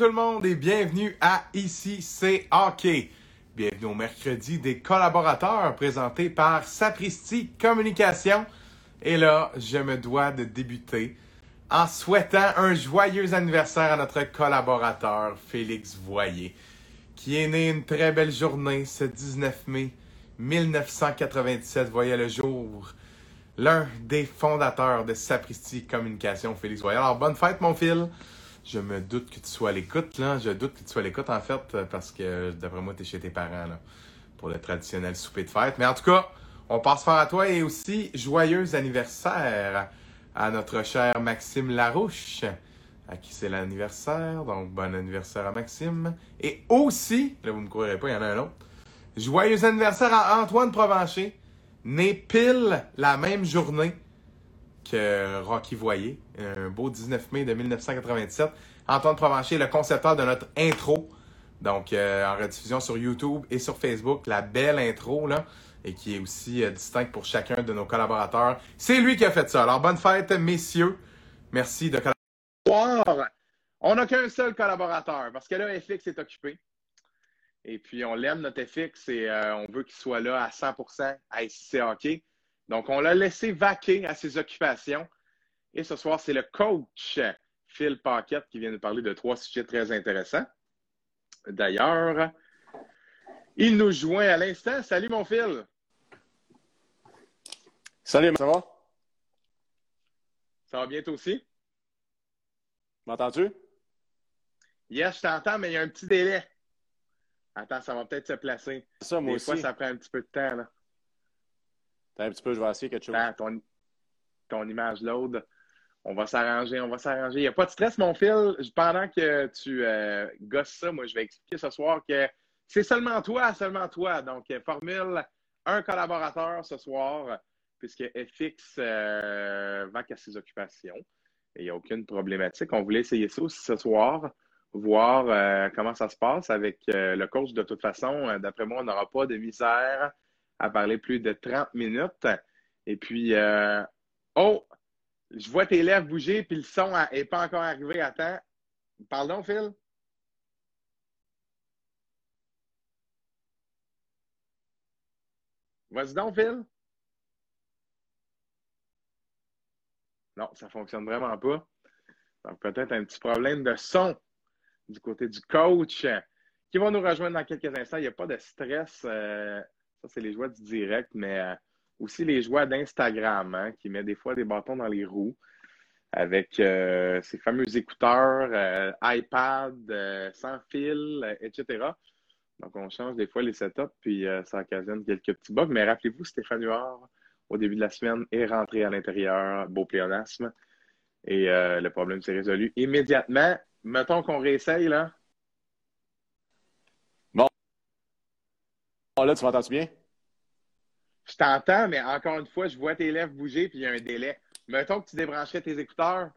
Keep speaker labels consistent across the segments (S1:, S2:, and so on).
S1: tout le monde et bienvenue à Ici c'est Hockey. Bienvenue au mercredi des collaborateurs présenté par Sapristi Communication. Et là, je me dois de débuter en souhaitant un joyeux anniversaire à notre collaborateur Félix Voyer, qui est né une très belle journée ce 19 mai 1997, voyait le jour. L'un des fondateurs de Sapristi Communication, Félix Voyer. Alors, bonne fête, mon fil. Je me doute que tu sois à l'écoute, là. Je doute que tu sois à l'écoute, en fait, parce que, d'après moi, tu es chez tes parents, là, pour le traditionnel souper de fête. Mais en tout cas, on passe fort à toi et aussi joyeux anniversaire à notre cher Maxime Larouche, à qui c'est l'anniversaire. Donc, bon anniversaire à Maxime. Et aussi, là, vous me courrez pas, il y en a un autre. Joyeux anniversaire à Antoine Provencher, né pile la même journée Rocky Voyer, un beau 19 mai de 1997. Antoine Provencher, le concepteur de notre intro, donc euh, en rediffusion sur YouTube et sur Facebook, la belle intro, là, et qui est aussi euh, distincte pour chacun de nos collaborateurs. C'est lui qui a fait ça. Alors, bonne fête, messieurs. Merci de collaborer. On n'a qu'un seul collaborateur, parce que là, FX est occupé. Et puis, on l'aime, notre FX, et euh, on veut qu'il soit là à 100% à SCC Hockey. Donc, on l'a laissé vaquer à ses occupations. Et ce soir, c'est le coach Phil Paquette qui vient nous parler de trois sujets très intéressants. D'ailleurs, il nous joint à l'instant. Salut, mon Phil.
S2: Salut, ça va?
S1: Ça va bien toi aussi?
S2: M'entends-tu?
S1: Yes, je t'entends, mais il y a un petit délai. Attends, ça va peut-être se placer.
S2: Ça, moi
S1: Des fois, ça prend un petit peu de temps. Là.
S2: Attends un petit peu, je vais essayer quelque chose.
S1: Attends, ton, ton image load. On va s'arranger, on va s'arranger. Il n'y a pas de stress, mon fil. Pendant que tu euh, gosses ça, moi, je vais expliquer ce soir que c'est seulement toi, seulement toi. Donc, euh, formule un collaborateur ce soir, puisque FX va à ses occupations. Il n'y a aucune problématique. On voulait essayer ça aussi ce soir, voir euh, comment ça se passe avec le coach. De toute façon, d'après moi, on n'aura pas de misère à parler plus de 30 minutes. Et puis, euh, oh, je vois tes lèvres bouger, puis le son n'est pas encore arrivé à temps. Pardon, Phil? Vas-y donc, Phil. Non, ça ne fonctionne vraiment pas. Donc, peut-être un petit problème de son du côté du coach qui va nous rejoindre dans quelques instants. Il n'y a pas de stress. euh, ça, c'est les joies du direct, mais euh, aussi les joies d'Instagram, hein, qui met des fois des bâtons dans les roues avec euh, ces fameux écouteurs, euh, iPad, sans fil, etc. Donc, on change des fois les setups, puis ça occasionne quelques petits bugs. Mais rappelez-vous, Stéphane Huard, au début de la semaine, est rentré à l'intérieur, beau pléonasme, et le problème s'est résolu immédiatement. Mettons qu'on réessaye, là.
S2: Oh, là, tu m'entends-tu bien?
S1: Je t'entends, mais encore une fois, je vois tes lèvres bouger, puis il y a un délai. Mettons que tu débrancherais tes écouteurs.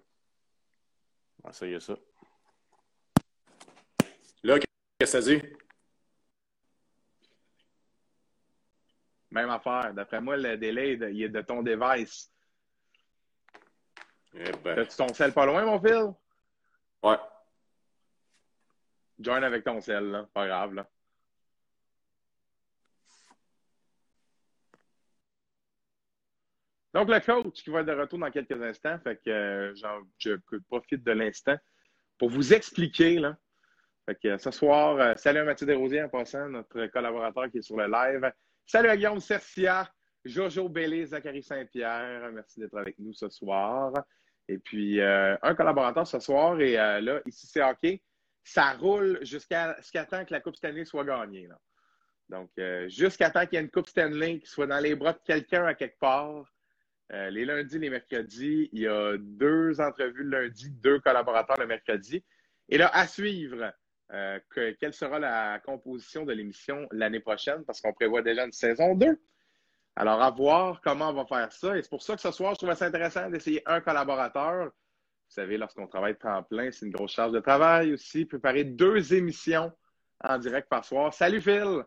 S2: On va essayer ça. Là, qu'est-ce que ça dit?
S1: Même affaire. D'après moi, le délai, il est de ton device.
S2: Eh ben,
S1: As-tu ton sel pas loin, mon fil?
S2: ouais.
S1: Join avec ton sel, là. Pas grave, là. Donc, le coach qui va être de retour dans quelques instants, fait que euh, je profite de l'instant pour vous expliquer, là. Fait que ce soir, euh, salut à Mathieu Desrosiers en passant, notre collaborateur qui est sur le live. Salut à Guillaume Cercia, Jojo Bellé, Zachary Saint-Pierre. Merci d'être avec nous ce soir. Et puis, euh, un collaborateur ce soir, et là, ici, c'est hockey. Ça roule jusqu'à jusqu'à temps que la Coupe Stanley soit gagnée. Donc, jusqu'à temps qu'il y ait une Coupe Stanley qui soit dans les bras de quelqu'un à quelque part. Euh, les lundis, les mercredis, il y a deux entrevues le lundi, deux collaborateurs le mercredi. Et là, à suivre, euh, que- quelle sera la composition de l'émission l'année prochaine, parce qu'on prévoit déjà une saison 2. Alors, à voir comment on va faire ça. Et c'est pour ça que ce soir, je trouvais ça intéressant d'essayer un collaborateur. Vous savez, lorsqu'on travaille temps plein, c'est une grosse charge de travail aussi. Préparer deux émissions en direct par soir. Salut Phil!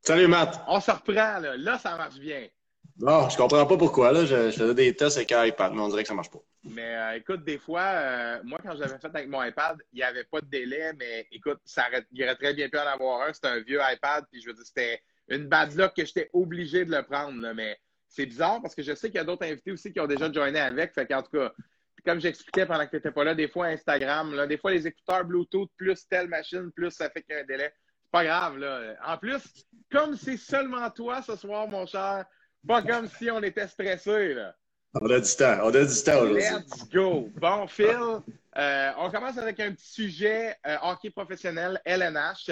S2: Salut, Matt.
S1: On se reprend, là. Là, ça marche bien.
S2: Non, je comprends pas pourquoi. Là. Je, faisais des tests avec iPad, mais on dirait que ça marche pas.
S1: Mais euh, écoute, des fois, euh, moi, quand je l'avais fait avec mon iPad, il n'y avait pas de délai, mais écoute, ça aurait, il aurait très bien pu en avoir un. C'était un vieux iPad, puis je veux dire, c'était une bad luck que j'étais obligé de le prendre. mais c'est bizarre parce que je sais qu'il y a d'autres invités aussi qui ont déjà joiné avec. Fait qu'en tout cas, comme j'expliquais pendant que tu n'étais pas là, des fois Instagram, là, des fois les écouteurs Bluetooth plus telle machine, plus ça fait qu'il y a un délai. C'est pas grave, là. En plus, comme c'est seulement toi ce soir, mon cher, pas comme si on était stressé, là.
S2: On a du temps, on a du temps aujourd'hui.
S1: Let's go. Bon, Phil, euh, on commence avec un petit sujet euh, hockey professionnel, LNH,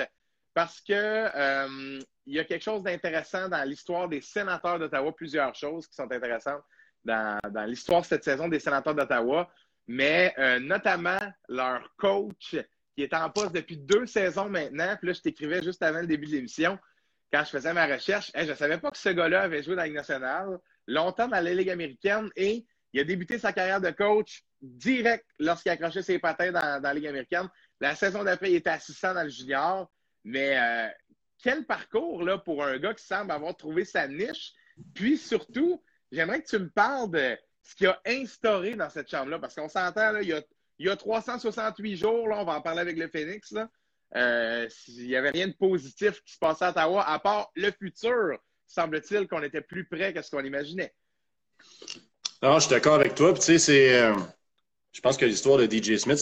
S1: parce que euh, il y a quelque chose d'intéressant dans l'histoire des sénateurs d'Ottawa, plusieurs choses qui sont intéressantes dans, dans l'histoire cette saison des sénateurs d'Ottawa, mais notamment leur coach qui est en poste depuis deux saisons maintenant. Puis là, je t'écrivais juste avant le début de l'émission, quand je faisais ma recherche, je ne savais pas que ce gars-là avait joué dans la Ligue nationale longtemps dans la Ligue américaine et il a débuté sa carrière de coach direct lorsqu'il a accroché ses patins dans, la Ligue américaine. La saison d'après, il était assistant dans le junior. Mais euh, quel parcours là, pour un gars qui semble avoir trouvé sa niche. Puis surtout, j'aimerais que tu me parles de ce qu'il a instauré dans cette chambre-là. Parce qu'on s'entend, il, y a, 368 jours, là, on va en parler avec le Phoenix. Euh, il n'y avait rien de positif qui se passait à Ottawa, à part le futur semble-t-il qu'on était plus près que ce qu'on imaginait.
S2: Non, je suis d'accord avec toi. tu sais, c'est, euh, je pense que l'histoire de DJ Smith,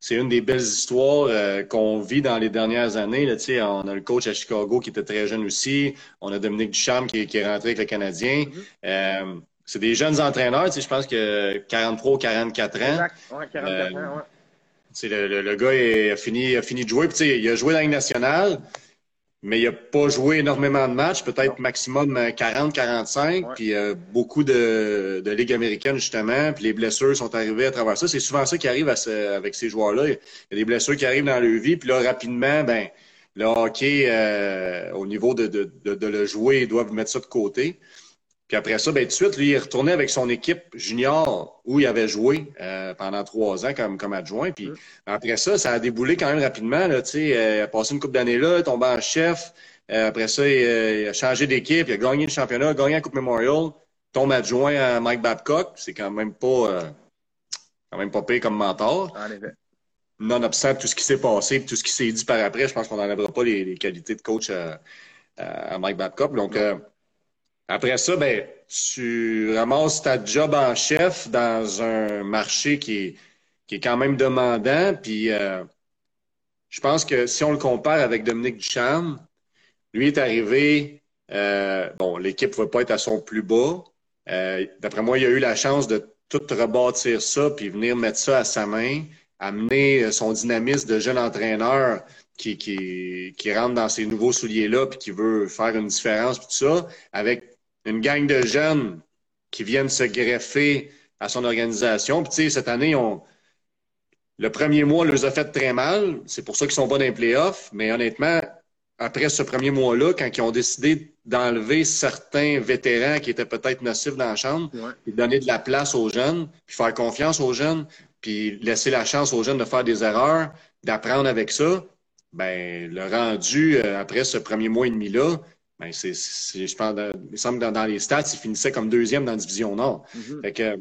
S2: c'est, une des belles histoires euh, qu'on vit dans les dernières années. Là, tu sais, on a le coach à Chicago qui était très jeune aussi. On a Dominique Duchamp qui, qui est rentré avec le Canadien. Mm-hmm. Euh, c'est des jeunes entraîneurs. Tu sais, je pense que 43 ou 44 ans.
S1: Exact. Ouais, 44 ans, ouais.
S2: Le, le, gars a fini, a fini de jouer. Puis, il a joué dans la Ligue nationale mais il n'a pas joué énormément de matchs, peut-être maximum 40-45, euh, puis euh, beaucoup de, de ligues américaines, justement, puis les blessures sont arrivées à travers ça. C'est souvent ça qui arrive avec ces joueurs-là. Il y a des blessures qui arrivent dans leur vie, puis là, rapidement, ben le hockey, euh, au niveau de, de, de, de, le jouer, ils doivent mettre ça de côté. Puis après ça, ben, tout de suite, lui, il est retourné avec son équipe junior où il avait joué euh, pendant trois ans comme, comme adjoint. Puis après ça, ça a déboulé quand même rapidement. Là, sais, euh, il a passé une coupe d'années là, tombé en chef. Euh, après ça, il, a changé d'équipe, il a gagné le championnat, gagné la Coupe Memorial, tombe adjoint à Mike Babcock. C'est quand même pas quand même pas pire comme mentor.
S1: En effet.
S2: Nonobstant tout ce qui s'est passé, tout ce qui s'est dit par après, je pense qu'on n'enlèvera pas les, qualités de coach à, à Mike Babcock. Donc après ça, ben, tu ramasses ta job en chef dans un marché qui est, qui est quand même demandant. Puis euh, je pense que si on le compare avec Dominique Duchamp, lui est arrivé, euh, bon, l'équipe ne va pas être à son plus bas. Euh, d'après moi, il a eu la chance de tout rebâtir ça, puis venir mettre ça à sa main, amener son dynamisme de jeune entraîneur qui, qui, qui rentre dans ces nouveaux souliers-là, puis qui veut faire une différence, puis tout ça, avec une gang de jeunes qui viennent se greffer à son organisation. Puis, tu sais, cette année, on... le premier mois on les a fait très mal. C'est pour ça qu'ils sont pas dans les playoffs. Mais honnêtement, après ce premier mois-là, quand ils ont décidé d'enlever certains vétérans qui étaient peut-être nocifs dans la chambre, puis donner de la place aux jeunes, puis faire confiance aux jeunes, puis laisser la chance aux jeunes de faire des erreurs, d'apprendre avec ça, ben le rendu euh, après ce premier mois et demi-là, ben c'est, je pense, il semble dans, dans, les stats, il finissait comme deuxième dans la division Nord. Mm-hmm. Fait que,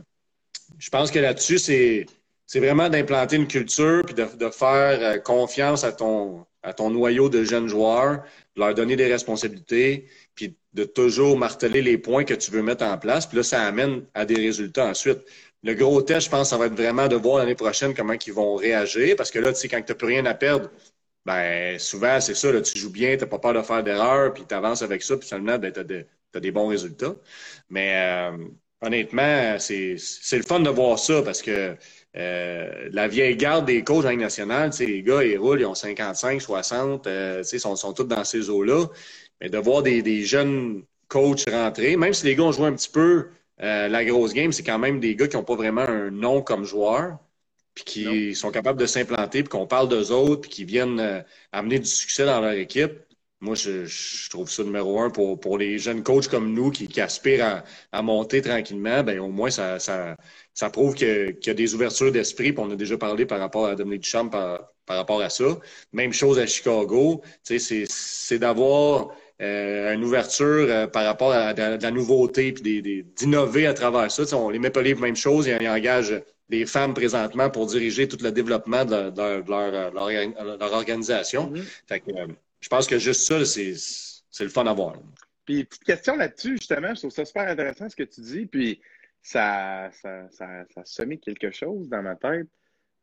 S2: je pense que là-dessus, c'est, c'est vraiment d'implanter une culture puis de, de faire euh, confiance à ton, à ton noyau de jeunes joueurs, de leur donner des responsabilités, puis de toujours marteler les points que tu veux mettre en place. Puis là, ça amène à des résultats ensuite. Le gros test, je pense, ça va être vraiment de voir l'année prochaine comment ils vont réagir. Parce que là, tu sais, quand tu n'as plus rien à perdre, ben souvent, c'est ça, là, tu joues bien, tu n'as pas peur de faire d'erreurs, puis tu avances avec ça, puis seulement, ben, tu as, des bons résultats. Mais euh, honnêtement, c'est le fun de voir ça parce que euh, la vieille garde des coachs en Ligue nationale, les gars, ils roulent, ils ont 55, 60, euh, ils sont, sont tous dans ces eaux-là. Mais de voir des, des, jeunes coachs rentrer, même si les gars ont joué un petit peu euh, la grosse game, c'est quand même des gars qui n'ont pas vraiment un nom comme joueur puis qui sont capables de s'implanter, puis qu'on parle d'eux autres, puis qui viennent euh, amener du succès dans leur équipe. Moi, je, trouve ça numéro un pour, pour les jeunes coachs comme nous qui, qui aspirent à, monter tranquillement. Ben au moins, ça, ça, ça prouve qu'il y a des ouvertures d'esprit. Puis on a déjà parlé par rapport à Dominique Duchamp par, par rapport à ça. Même chose à Chicago. C'est d'avoir euh, une ouverture par rapport à, de, la nouveauté puis d'innover à travers ça. on, les Maple Leafs, même chose, ils, engagent des femmes présentement pour diriger tout le développement de, leur, organisation. Mm-hmm. je pense que juste ça, c'est le fun à voir.
S1: Puis, petite question là-dessus, justement, je trouve ça super intéressant ce que tu dis, puis ça, ça, ça, semé quelque chose dans ma tête.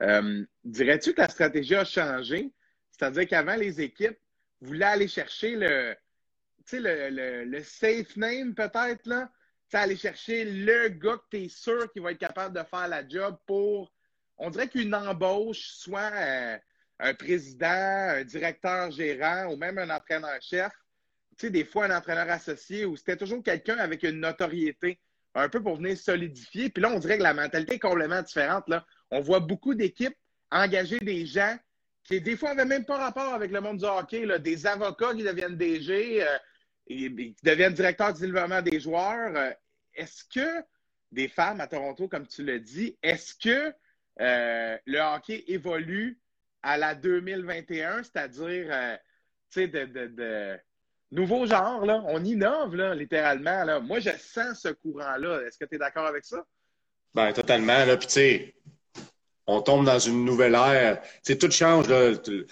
S1: Euh, dirais-tu que la stratégie a changé? C'est-à-dire qu'avant, les équipes voulaient aller chercher le, le, le, le safe name, peut-être, là. Aller chercher le gars que tu es sûr qu'il va être capable de faire la job pour. On dirait qu'une embauche, soit euh, un président, un directeur gérant ou même un entraîneur-chef, tu sais, des fois un entraîneur associé ou c'était toujours quelqu'un avec une notoriété, un peu pour venir solidifier. Puis là, on dirait que la mentalité est complètement différente. Là. On voit beaucoup d'équipes engager des gens qui, des fois, n'avaient même pas rapport avec le monde du hockey, là, des avocats qui deviennent DG, euh, qui deviennent directeurs du développement des joueurs. Euh, est-ce que des femmes à Toronto, comme tu l'as dit, est-ce que euh, le hockey évolue à la 2021, c'est-à-dire, tu sais, de, de, de, nouveau genre, là, on innove, là, littéralement. Là. Moi, je sens ce courant-là. Est-ce que tu es d'accord avec ça?
S2: Ben, totalement. Là. Puis, tu sais, on tombe dans une nouvelle ère. Tu tout change. Là. Tout,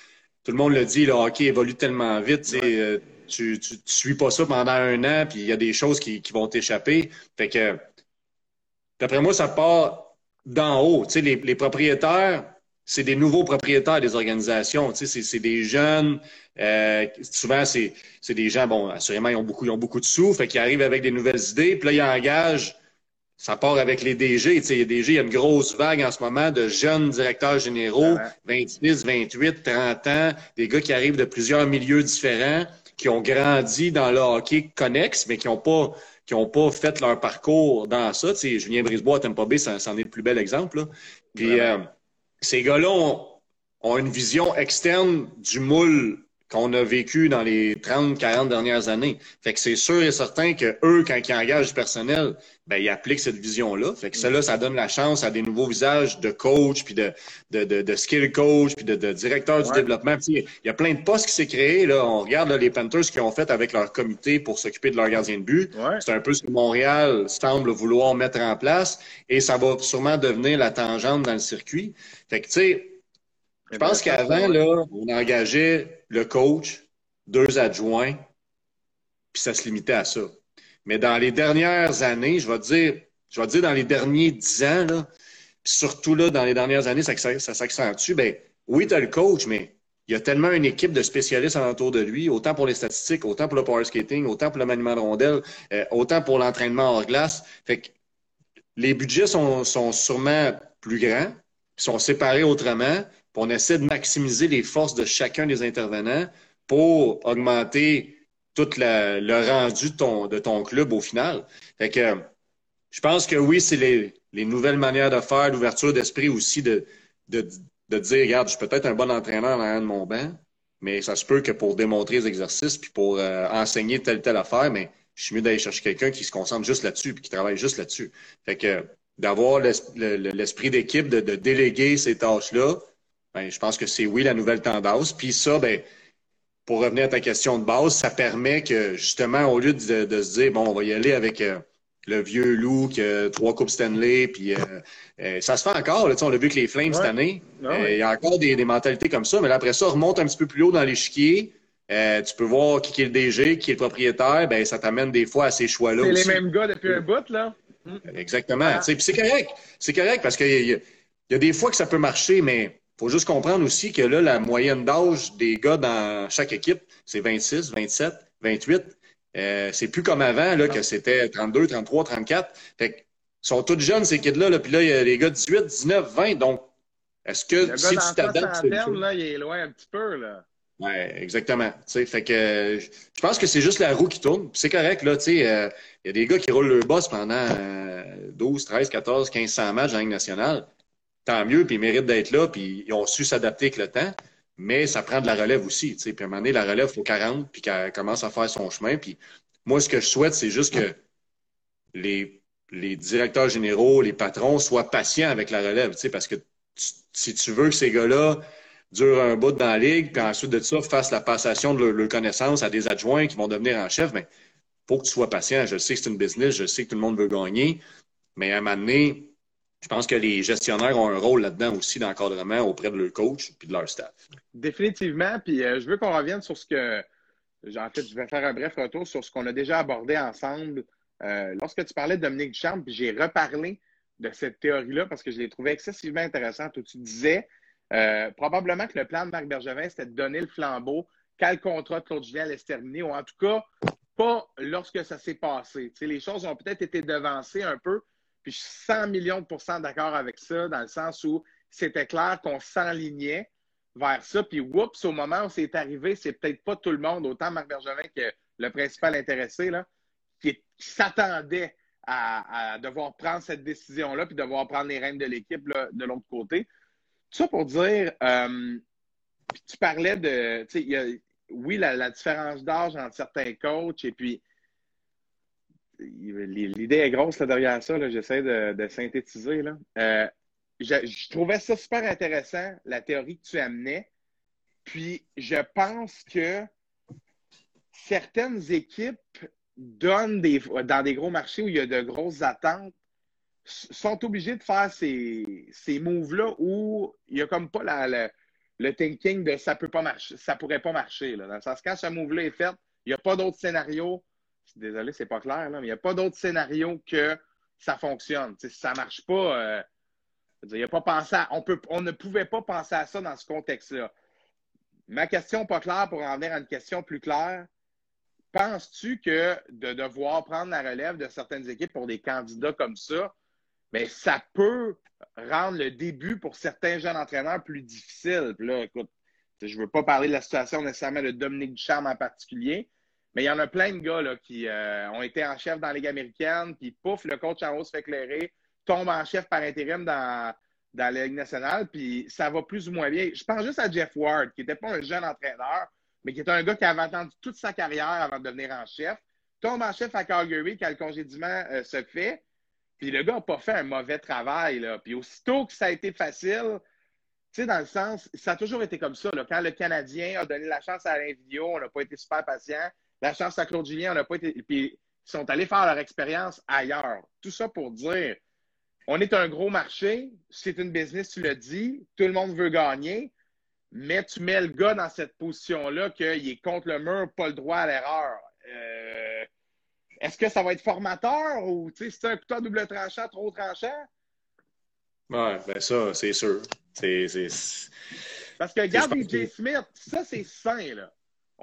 S2: le monde le dit, le hockey évolue tellement vite. Euh, tu, tu, suis pas ça pendant un an, puis il y a des choses qui, vont t'échapper. Fait que, d'après moi, ça part d'en haut. Tu sais, les, les propriétaires, c'est des nouveaux propriétaires des organisations. Tu sais, c'est des jeunes. Euh, souvent, c'est des gens, bon, assurément, ils ont beaucoup, ils ont beaucoup de sous, fait qu'ils arrivent avec des nouvelles idées. Puis là, ils engagent ça part avec les DG. Tu sais, les DG, il y a une grosse vague en ce moment de jeunes directeurs généraux, 26, 28, 30 ans, des gars qui arrivent de plusieurs milieux différents, qui ont grandi dans le hockey connexe, mais qui n'ont pas qui ont pas fait leur parcours dans ça. Tu sais, Julien Brisebois à Tampa Bay, c'en est le plus bel exemple. Là. Puis euh, ces gars-là ont, ont, une vision externe du moule qu'on a vécu dans les 30, 40 dernières années. Fait que c'est sûr et certain que eux, quand ils engagent du personnel, ben, ils appliquent cette vision-là. Fait que cela, ça donne la chance à des nouveaux visages de coach, puis de, de, de, skill coach, puis de, de directeur du développement. il y a plein de postes qui s'est créé. Là. On regarde les Panthers qu'ils ont fait avec leur comité pour s'occuper de leur gardien de but. C'est un peu ce que Montréal semble vouloir mettre en place. Et ça va sûrement devenir la tangente dans le circuit. Fait que, tu sais, je pense qu'avant, là, on engageait le coach, deux adjoints, puis ça se limitait à ça. Mais dans les dernières années, je vais dire, je vais dire dans les derniers dix ans, là, surtout là, dans les dernières années, ça, ça, s'accentue. Ben, oui, tu as le coach, mais il y a tellement une équipe de spécialistes alentour de lui, autant pour les statistiques, autant pour le power skating, autant pour le maniement de rondelle, euh, autant pour l'entraînement hors glace. Fait que les budgets sont, sont sûrement plus grands, sont séparés autrement, on essaie de maximiser les forces de chacun des intervenants pour augmenter tout le rendu de ton, de ton club au final. Fait que je pense que oui, c'est les, les, nouvelles manières de faire, l'ouverture d'esprit aussi de, de, de, dire, regarde, je suis peut-être un bon entraîneur dans de mon banc, mais ça se peut que pour démontrer les exercices puis pour euh, enseigner telle telle affaire, mais je suis mieux d'aller chercher quelqu'un qui se concentre juste là-dessus puis qui travaille juste là-dessus. Fait que d'avoir l'esprit d'équipe, de déléguer ces tâches-là, ben, je pense que c'est oui la nouvelle tendance. Puis ça, ben, pour revenir à ta question de base, ça permet que justement, au lieu de, de se dire, bon, on va y aller avec euh, le vieux loup qui trois coupes Stanley, puis euh, euh, ça se fait encore. Là, on l'a vu avec les Flames cette année. Ah il y a encore des, des, mentalités comme ça, mais là, après ça, remonte un petit peu plus haut dans l'échiquier. tu peux voir qui est le DG, qui est le propriétaire, ben ça t'amène des fois à ces choix-là.
S1: C'est les mêmes gars depuis un bout, là.
S2: Exactement. Ah. Puis c'est correct. C'est correct parce qu'il y, y, a des fois que ça peut marcher, mais faut juste comprendre aussi que là, la moyenne d'âge des gars dans chaque équipe, c'est 26, 27, 28. Euh, c'est plus comme avant, là, que c'était 32, 33, 34. Fait ils sont tous jeunes, ces kids-là. Là, puis là, il y a les gars 18, 19, 20. Donc, est-ce que si tu t'adaptes.
S1: là, il est loin un petit peu, là.
S2: Oui, exactement. fait que je pense que c'est juste la roue qui tourne. C'est correct, là, tu euh, il y a des gars qui roulent le boss pendant 12, 13, 14, 1500 matchs en Ligue nationale tant mieux, puis ils méritent d'être là, puis ils ont su s'adapter avec le temps. Mais ça prend de la relève aussi. Puis à un moment donné, la relève, il faut 40, puis qu'elle commence à faire son chemin. Puis moi, ce que je souhaite, c'est juste que les, les directeurs généraux, les patrons soient patients avec la relève, parce que si tu veux que ces gars-là durent un bout dans la ligue, puis ensuite de ça, fassent la passation de leurs connaissances à des adjoints qui vont devenir en chef. Mais faut que tu sois patient. Je sais que c'est une business, je sais que tout le monde veut gagner, mais à un moment donné, je pense que les gestionnaires ont un rôle là-dedans aussi d'encadrement auprès de leur coach puis de leur staff.
S1: Définitivement. Puis euh, je veux qu'on revienne sur ce que. En fait, je vais faire un bref retour sur ce qu'on a déjà abordé ensemble. Euh, lorsque tu parlais de Dominique Duchamp, j'ai reparlé de cette théorie-là parce que je l'ai trouvée excessivement intéressante où tu disais euh, probablement que le plan de Marc Bergevin, c'était de donner le flambeau quand le contrat de Claude Julien allait se terminer, ou en tout cas, pas lorsque ça s'est passé. les choses ont peut-être été devancées un peu, puis je suis 100 millions de pourcents d'accord avec ça, dans le sens où c'était clair qu'on s'enlignait vers ça, puis oups, au moment où c'est arrivé, c'est peut-être pas tout le monde, autant Marc Bergevin que le principal intéressé, là, qui, s'attendait à, devoir prendre cette décision-là, puis devoir prendre les rênes de l'équipe de l'autre côté. Tout ça pour dire, euh, tu parlais de, y a, oui, la, différence d'âge entre certains coachs, et puis l'idée est grosse derrière ça, j'essaie de, synthétiser. Là. Euh, je, trouvais ça super intéressant, la théorie que tu amenais. Puis je pense que certaines équipes donnent des, dans des gros marchés où il y a de grosses attentes, sont obligées de faire ces, ces moves-là où il n'y a comme pas la, le thinking de ça peut pas marcher, ça pourrait pas marcher. Là. Dans le sens, quand ce move-là est fait, il n'y a pas d'autre scénario. Désolé, c'est pas clair, là, mais il n'y a pas d'autre scénario que ça fonctionne. si ça marche pas, euh, il a pas pensé on, peut, on ne pouvait pas penser à ça dans ce contexte-là. Ma question pas claire pour en venir à une question plus claire. Penses-tu que de devoir prendre la relève de certaines équipes pour des candidats comme ça, mais ça peut rendre le début pour certains jeunes entraîneurs plus difficile? Puis là, écoute, je ne veux pas parler de la situation nécessairement de Dominique Ducharme en particulier, mais il y en a plein de gars là, qui euh, ont été en chef dans la Ligue américaine, puis pouf, le coach en haut se fait éclairer, tombe en chef par intérim dans, dans la Ligue nationale, puis ça va plus ou moins bien. Je pense juste à Jeff Ward, qui n'était pas un jeune entraîneur, mais qui était un gars qui avait attendu toute sa carrière avant de devenir en chef. Tombe en chef à Calgary quand le congédiement euh, se fait. Puis le gars n'a pas fait un mauvais travail. Là. Puis aussitôt que ça a été facile, tu sais, dans le sens, ça a toujours été comme ça. Quand le Canadien a donné la chance à Alain on n'a pas été super patient. La chance à Claude Julien, on n'a pas été. Puis ils sont allés faire leur expérience ailleurs. Tout ça pour dire, on est un gros marché, c'est une business, tu l'as dit, tout le monde veut gagner, mais tu mets le gars dans cette position-là qu'il est contre le mur, pas le droit à l'erreur. Euh, est-ce que ça va être formateur ou c'est un couteau double tranchant, trop tranchant?
S2: Oui, ben ça, c'est sûr.
S1: Parce que garde DJ Smith, ça c'est sain, là.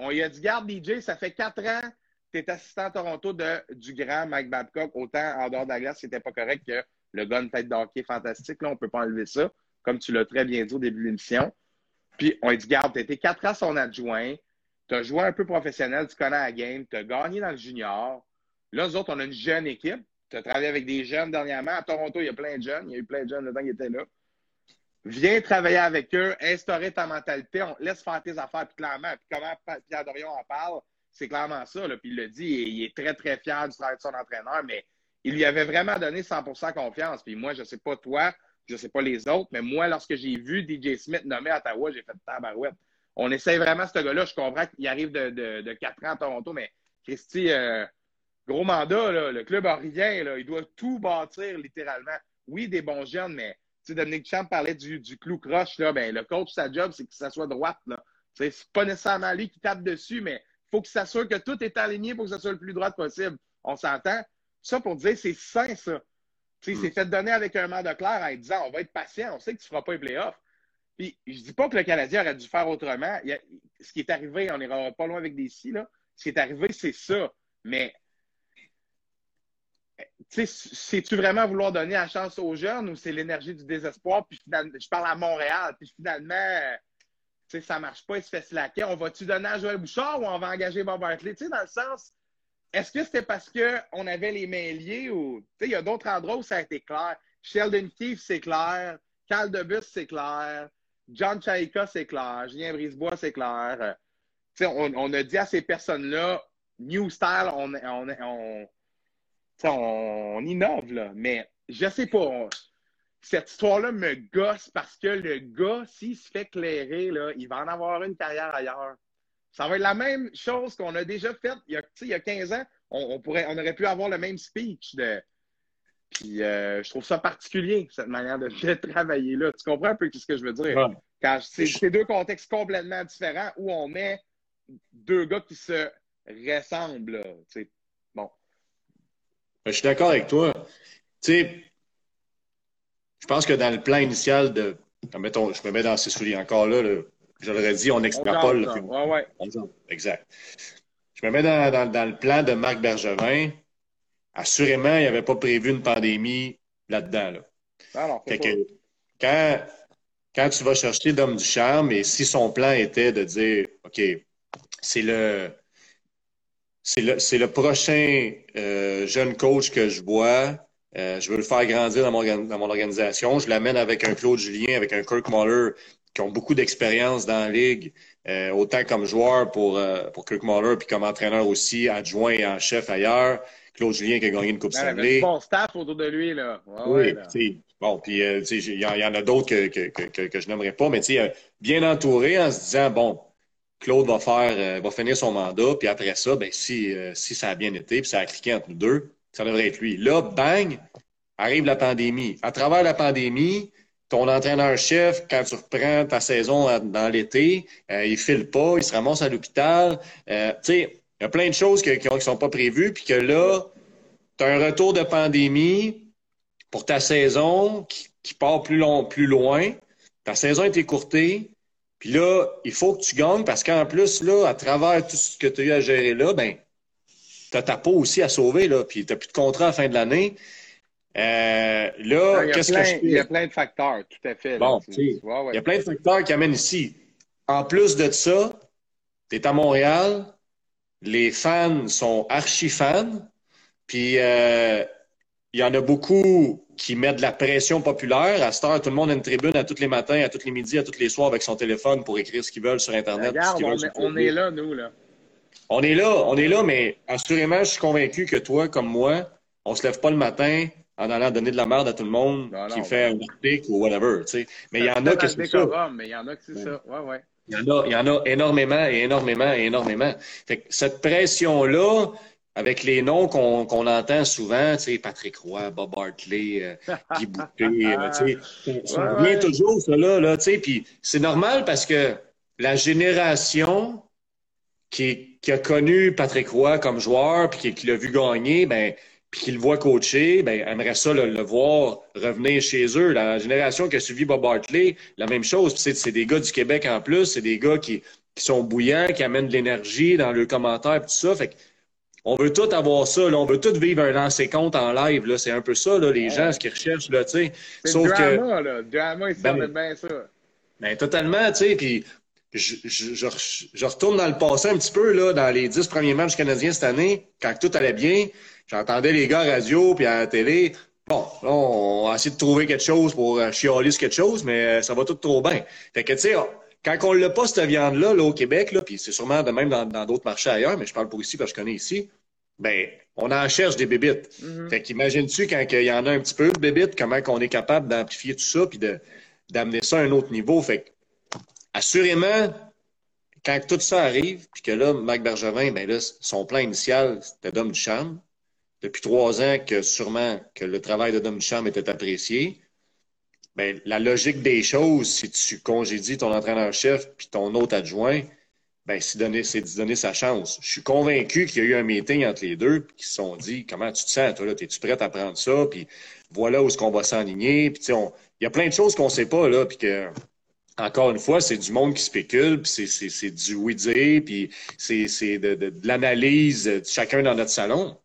S1: On y a dit garde DJ, ça fait quatre ans tu es assistant à Toronto de, du grand Mike Babcock. Autant en dehors de la glace, c'était pas correct que le gars une tête d'hockey fantastique. Là, on peut pas enlever ça, comme tu l'as très bien dit au début de l'émission. Puis on a dit garde, tu été quatre ans son adjoint, tu as joué un peu professionnel, tu connais la game, tu as gagné dans le junior. Là, nous autres, on a une jeune équipe. Tu as travaillé avec des jeunes dernièrement. À Toronto, il y a plein de jeunes. Il y a eu plein de jeunes le temps qu'ils étaient là. Viens travailler avec eux, instaurer ta mentalité, on laisse faire tes affaires, puis clairement, puis comment Pierre Dorion en parle, c'est clairement ça, là, puis il le dit, il est très, très fier du travail de son entraîneur, mais il lui avait vraiment donné 100% confiance. Puis moi, je sais pas toi, je sais pas les autres, mais moi, lorsque j'ai vu DJ Smith nommé à Ottawa, j'ai fait tabarouette. On essaye vraiment ce gars-là. Je comprends qu'il arrive de, de, 4 ans à Toronto, mais Christy, euh, Gros mandat, le club n'a rien. Là. Il doit tout bâtir littéralement. Oui, des bons jeunes, mais Dominique Champ parlait du, du clou croche. Là, ben, le coach, sa job, c'est que ça soit droite. Ce n'est pas nécessairement lui qui tape dessus, mais il faut qu'il s'assure que tout est aligné pour que ça soit le plus droit possible. On s'entend? Ça pour dire, c'est sain, ça. C'est mm. fait donner avec un mandat clair en disant on va être patient, on sait que tu ne feras pas les playoffs. Puis je dis pas que le Canadien aurait dû faire autrement. ce qui est arrivé, on n'ira pas loin avec des si, là. Ce qui est arrivé, c'est ça. Mais c'est-tu vraiment vouloir donner la chance aux jeunes ou c'est l'énergie du désespoir? Puis finalement, je parle à Montréal, puis finalement, ça ne marche pas, il se fait slacker. On va-tu donner à Joël Bouchard ou on va engager Bob Hartley? Tu sais, dans le sens, est-ce que c'était parce qu'on avait les mains liées ou, tu sais, il y a d'autres endroits où ça a été clair. Sheldon Keefe, c'est clair. Cal Debus, c'est clair. John Chaika, c'est clair. Julien Brisebois, c'est clair. Tu sais, on, on, a dit à ces personnes-là, New Style, on, on, on on innove, là, mais je sais pas. cette histoire-là me gosse parce que le gars, s'il se fait clairer, là, il va en avoir une carrière ailleurs. Ça va être la même chose qu'on a déjà fait il y a, il y a 15 ans. On, pourrait, on aurait pu avoir le même speech. De... Puis euh, je trouve ça particulier, cette manière de, travailler là. Tu comprends un peu ce que je veux dire? Quand c'est deux contextes complètement différents où on met deux gars qui se ressemblent. bon.
S2: Je suis d'accord avec toi. Tu sais, je pense que dans le plan initial de. Mettons, je me mets dans ces souliers encore là, je l'aurais dit, on extrapole.
S1: Ouais, ouais.
S2: Exact. Je me mets dans, le plan de Marc Bergevin. Assurément, il n'avait pas prévu une pandémie là-dedans. Là.
S1: Ah
S2: quand, quand tu vas chercher Dom du charme, et si son plan était de dire OK, c'est le c'est le, le, prochain euh, jeune coach que je vois, euh, je veux le faire grandir dans mon, dans mon organisation. Je l'amène avec un Claude Julien, avec un Kirk Muller, qui ont beaucoup d'expérience dans la ligue, euh, autant comme joueur pour, euh, pour Kirk Muller, puis comme entraîneur aussi, adjoint et en chef ailleurs. Claude Julien qui a gagné une Coupe Stanley.
S1: Il bon staff autour de lui, là.
S2: oui, bon, puis il y, en a d'autres que, que, que, que, je n'aimerais pas, mais bien entouré en se disant, bon, Claude va faire, va finir son mandat, puis après ça, ben, si, si ça a bien été, puis ça a cliqué entre nous deux, ça devrait être lui. Là, bang, arrive la pandémie. À travers la pandémie, ton entraîneur-chef, quand tu reprends ta saison dans l'été, euh, il file pas, il se ramasse à l'hôpital. Euh, tu sais, il y a plein de choses qui ne sont pas prévues, puis que là, tu as un retour de pandémie pour ta saison qui, part plus long, plus loin. Ta saison est écourtée. Puis là, il faut que tu gagnes parce qu'en plus, là, à travers tout ce que tu as eu à gérer là, ben, tu as ta peau aussi à sauver, là, puis tu n'as plus de contrat à la fin de l'année. Euh, là, qu'est-ce que je
S1: Il y a plein de facteurs, tout à fait.
S2: Bon, il y a plein de facteurs qui amènent ici. En plus de ça, tu es à Montréal, les fans sont archi-fans, puis euh, il y en a beaucoup qui mettent de la pression populaire. À cette heure, tout le monde a une tribune à tous les matins, à tous les midis, à tous les soirs avec son téléphone pour écrire ce qu'ils veulent sur Internet.
S1: Regarde, on, est là, nous, là.
S2: On est là, on est là, mais assurément, je suis convaincu que toi, comme moi, on se lève pas le matin en allant donner de la merde à tout le monde qui fait un article ou whatever. Tu sais. Mais il y en a qui c'est
S1: ça. Mais il y en a qui c'est ça. Ouais, ouais.
S2: Il y, en a, il y en a énormément et énormément et énormément. Fait que cette pression-là, avec les noms qu'on entend souvent, tu sais, Patrick Roy, Bob Hartley, euh, Guy euh, tu sais, ça revient toujours, ça, là, tu sais, puis c'est normal parce que la génération qui, qui, a connu Patrick Roy comme joueur, puis qui, qui l'a vu gagner, ben, puis qui le voit coacher, ben, aimerait ça le, voir revenir chez eux. La génération qui a suivi Bob Hartley, la même chose. C'est des gars du Québec en plus, c'est des gars qui, qui, sont bouillants, qui amènent de l'énergie dans leurs commentaires, tout ça. Fait on veut tout avoir ça, là. on veut tout vivre un lancer compte en live. Là. C'est un peu ça, là, les gens, ce qu'ils recherchent. Là,
S1: Sauf drama, que... là. Drama, ils ben, bien ça.
S2: Ben, totalement, tu sais. Puis je, je, je, retourne dans le passé un petit peu, là, dans les dix premiers matchs canadiens cette année, quand tout allait bien. J'entendais les gars à radio puis à la télé. Bon, là, on a essayé de trouver quelque chose pour euh, chialer sur quelque chose, mais euh, ça va tout trop bien. Fait que, tu sais, quand on l'a pas, cette viande-là, là, au Québec, là, puis c'est sûrement de même dans d'autres marchés ailleurs, mais je parle pour ici parce que je connais ici, ben, on en cherche des bébites. Mm-hmm. Fait qu'imagine-tu quand il y en a un petit peu de bébites, comment qu'on est capable d'amplifier tout ça puis d'amener ça à un autre niveau? Fait que, assurément, quand tout ça arrive, puis que là, Marc Bergevin, ben là, son plan initial, c'était d'homme du charme depuis trois ans que sûrement que le travail de Dom Duchamp était apprécié. Ben, la logique des choses, si tu congédies ton entraîneur-chef puis ton autre adjoint, ben, c'est donner, donner sa chance. Je suis convaincu qu'il y a eu un meeting entre les deux qui se sont dit comment tu te sens, toi, là, es-tu prêt à prendre ça? Puis voilà où est-ce qu'on va s'enligner. Puis, il y a plein de choses qu'on ne sait pas, là, puis que encore une fois, c'est du monde qui spécule, puis c'est du oui-dire, puis c'est de, de, de l'analyse, chacun dans notre salon.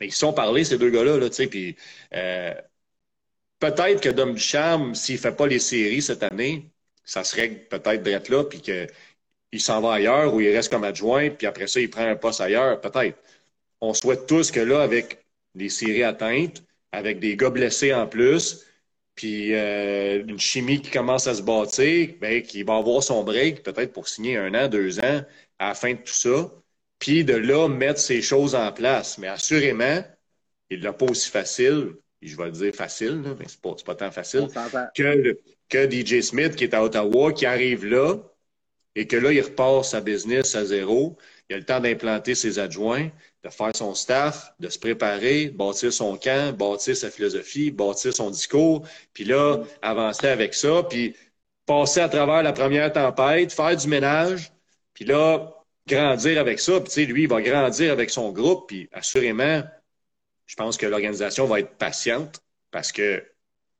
S2: Mais ils sont parlé, ces deux gars-là, là, tu sais, puis euh, peut-être que Dom Ducharme, s'il fait pas les séries cette année, ça serait peut-être d'être là, puis qu'il s'en va ailleurs ou il reste comme adjoint, puis après ça, il prend un poste ailleurs, peut-être. On souhaite tous que là, avec les séries atteintes, avec des gars blessés en plus, puis euh, une chimie qui commence à se bâtir, ben, qu'il va avoir son break, peut-être pour signer un an, deux ans, à la fin de tout ça puis de là mettre ces choses en place. Mais assurément, il l'a pas aussi facile. je vais le dire facile, mais c'est pas, pas tant facile, que, que DJ Smith qui est à Ottawa, qui arrive là et que là, il repart sa business à zéro. Il a le temps d'implanter ses adjoints, de faire son staff, de se préparer, bâtir son camp, bâtir sa philosophie, bâtir son discours, puis là, avancer avec ça, puis passer à travers la première tempête, faire du ménage, puis là, grandir avec ça. Puis, tu sais, lui, il va grandir avec son groupe, puis assurément, je pense que l'organisation va être patiente parce qu'il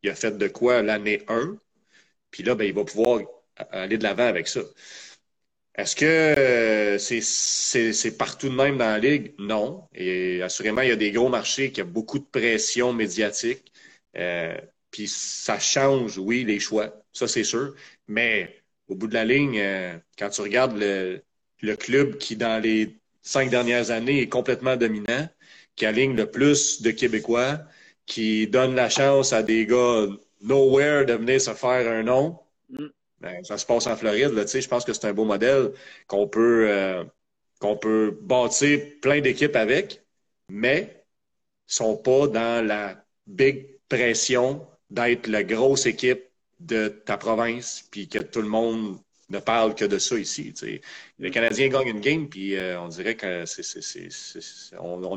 S2: a fait de quoi l'année 1, puis là, ben, il va pouvoir aller de l'avant avec ça. Est-ce que euh, c'est partout de même dans la Ligue? Non. Et assurément, il y a des gros marchés qui ont beaucoup de pression médiatique. Euh, puis ça change, oui, les choix. Ça, c'est sûr. Mais au bout de la ligne, euh, quand tu regardes le, club qui, dans les cinq dernières années, est complètement dominant, qui aligne le plus de Québécois, qui donne la chance à des gars nowhere de venir se faire un nom, mm. Ben, ça se passe en Floride. Je pense que c'est un beau modèle qu'on peut, euh, peut bâtir plein d'équipes avec, mais ils sont pas dans la big pression d'être la grosse équipe de ta province, puis que tout le monde ne parle que de ça ici. Les Canadiens gagnent une game, puis euh, on dirait que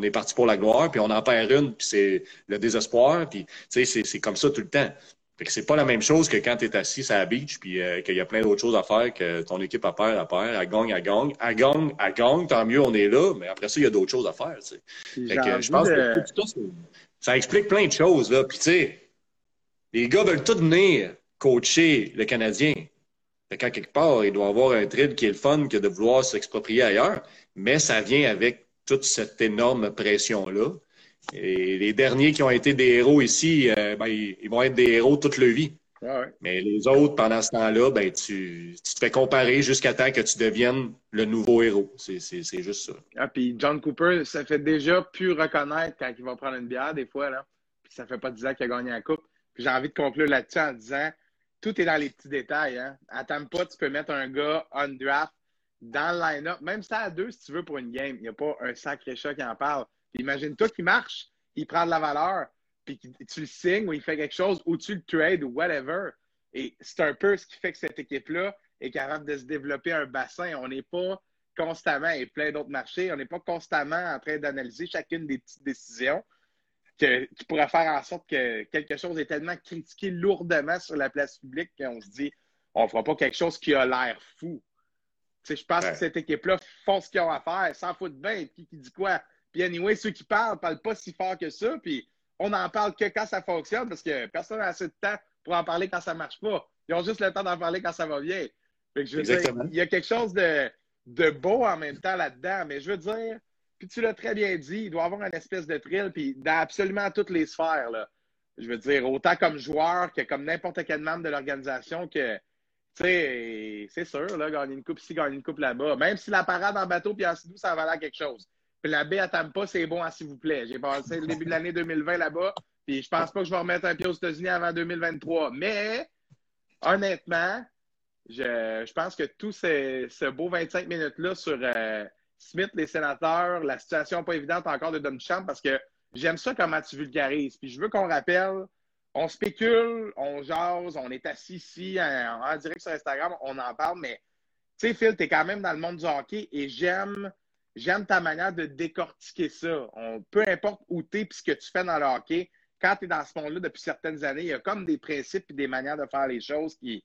S2: est parti pour la gloire, puis on en perd une, puis c'est le désespoir, puis c'est comme ça tout le temps. Fait que c'est pas la même chose que quand tu es assis à la beach puis euh, qu'il y a plein d'autres choses à faire que ton équipe a perd, à perd, à gagne, à gagne, à gagne, à gagne, tant mieux on est là, mais après ça, il y a d'autres choses à faire. Tu sais. Fait que, je pense que ça explique plein de choses. Là. Puis tu sais, les gars veulent tous venir coacher le Canadien. Fait qu'à quelque part, il doit avoir un trade qui est le fun que de vouloir s'exproprier ailleurs, mais ça vient avec toute cette énorme pression-là. Et les derniers qui ont été des héros ici, euh, ben, ils vont être des héros toute leur vie. Mais les autres, pendant ce temps-là, ben, tu, tu, te fais comparer jusqu'à temps que tu deviennes le nouveau héros. C'est juste ça.
S1: Ah, puis John Cooper, ça fait déjà plus reconnaître quand il va prendre une bière, des fois. Là. Puis ça fait pas 10 ans qu'il a gagné la coupe. Puis j'ai envie de conclure là-dessus en disant tout est dans les petits détails. Hein. Attends pas, tu peux mettre un gars on draft dans le line-up, même ça à deux si tu veux pour une game. Il n'y a pas un sacré chat qui en parle. Imagine-toi qu'il marche, il prend de la valeur, puis tu le signes ou il fait quelque chose, ou tu le trades ou whatever. Et c'est un peu ce qui fait que cette équipe-là est capable de se développer un bassin. On n'est pas constamment, et plein d'autres marchés, on n'est pas constamment en train d'analyser chacune des petites décisions qui pourraient faire en sorte que quelque chose est tellement critiqué lourdement sur la place publique qu'on se dit on ne fera pas quelque chose qui a l'air fou. je pense que cette équipe-là font ce qu'ils ont à faire, sans foutre bien. Qui, qui dit quoi? Puis anyway, ceux qui parlent, parlent pas si fort que ça. Puis on n'en parle que quand ça fonctionne parce que personne n'a assez de temps pour en parler quand ça marche pas. Ils ont juste le temps d'en parler quand ça va bien. je il y a quelque chose de, de beau en même temps là-dedans. Mais je veux dire, puis tu l'as très bien dit, il doit avoir une espèce de thrill, puis dans absolument toutes les sphères. Là. Je veux dire, autant comme joueur que comme n'importe quel membre de l'organisation que, tu sais, c'est sûr, là, gagner une coupe ici, gagner une coupe là-bas. Même si la parade en bateau puis en sidou, ça va à quelque chose. La baie à Tampa, c'est bon, hein, s'il vous plaît. J'ai passé le début de l'année 2020 là-bas, puis je pense pas que je vais remettre un pied aux États-Unis avant 2023. Mais, honnêtement, je, pense que tout ce, beau 25 minutes-là sur euh, Smith, les sénateurs, la situation pas évidente encore de Don Champ, parce que j'aime ça comment tu vulgarises. Puis je veux qu'on rappelle, on spécule, on jase, on est assis ici en, direct sur Instagram, on en parle, mais tu sais, Phil, tu es quand même dans le monde du hockey et j'aime j'aime ta manière de décortiquer ça. Peu importe où tu es et ce que tu fais dans le hockey, quand tu es dans ce monde-là depuis certaines années, il y a comme des principes et des manières de faire les choses qui,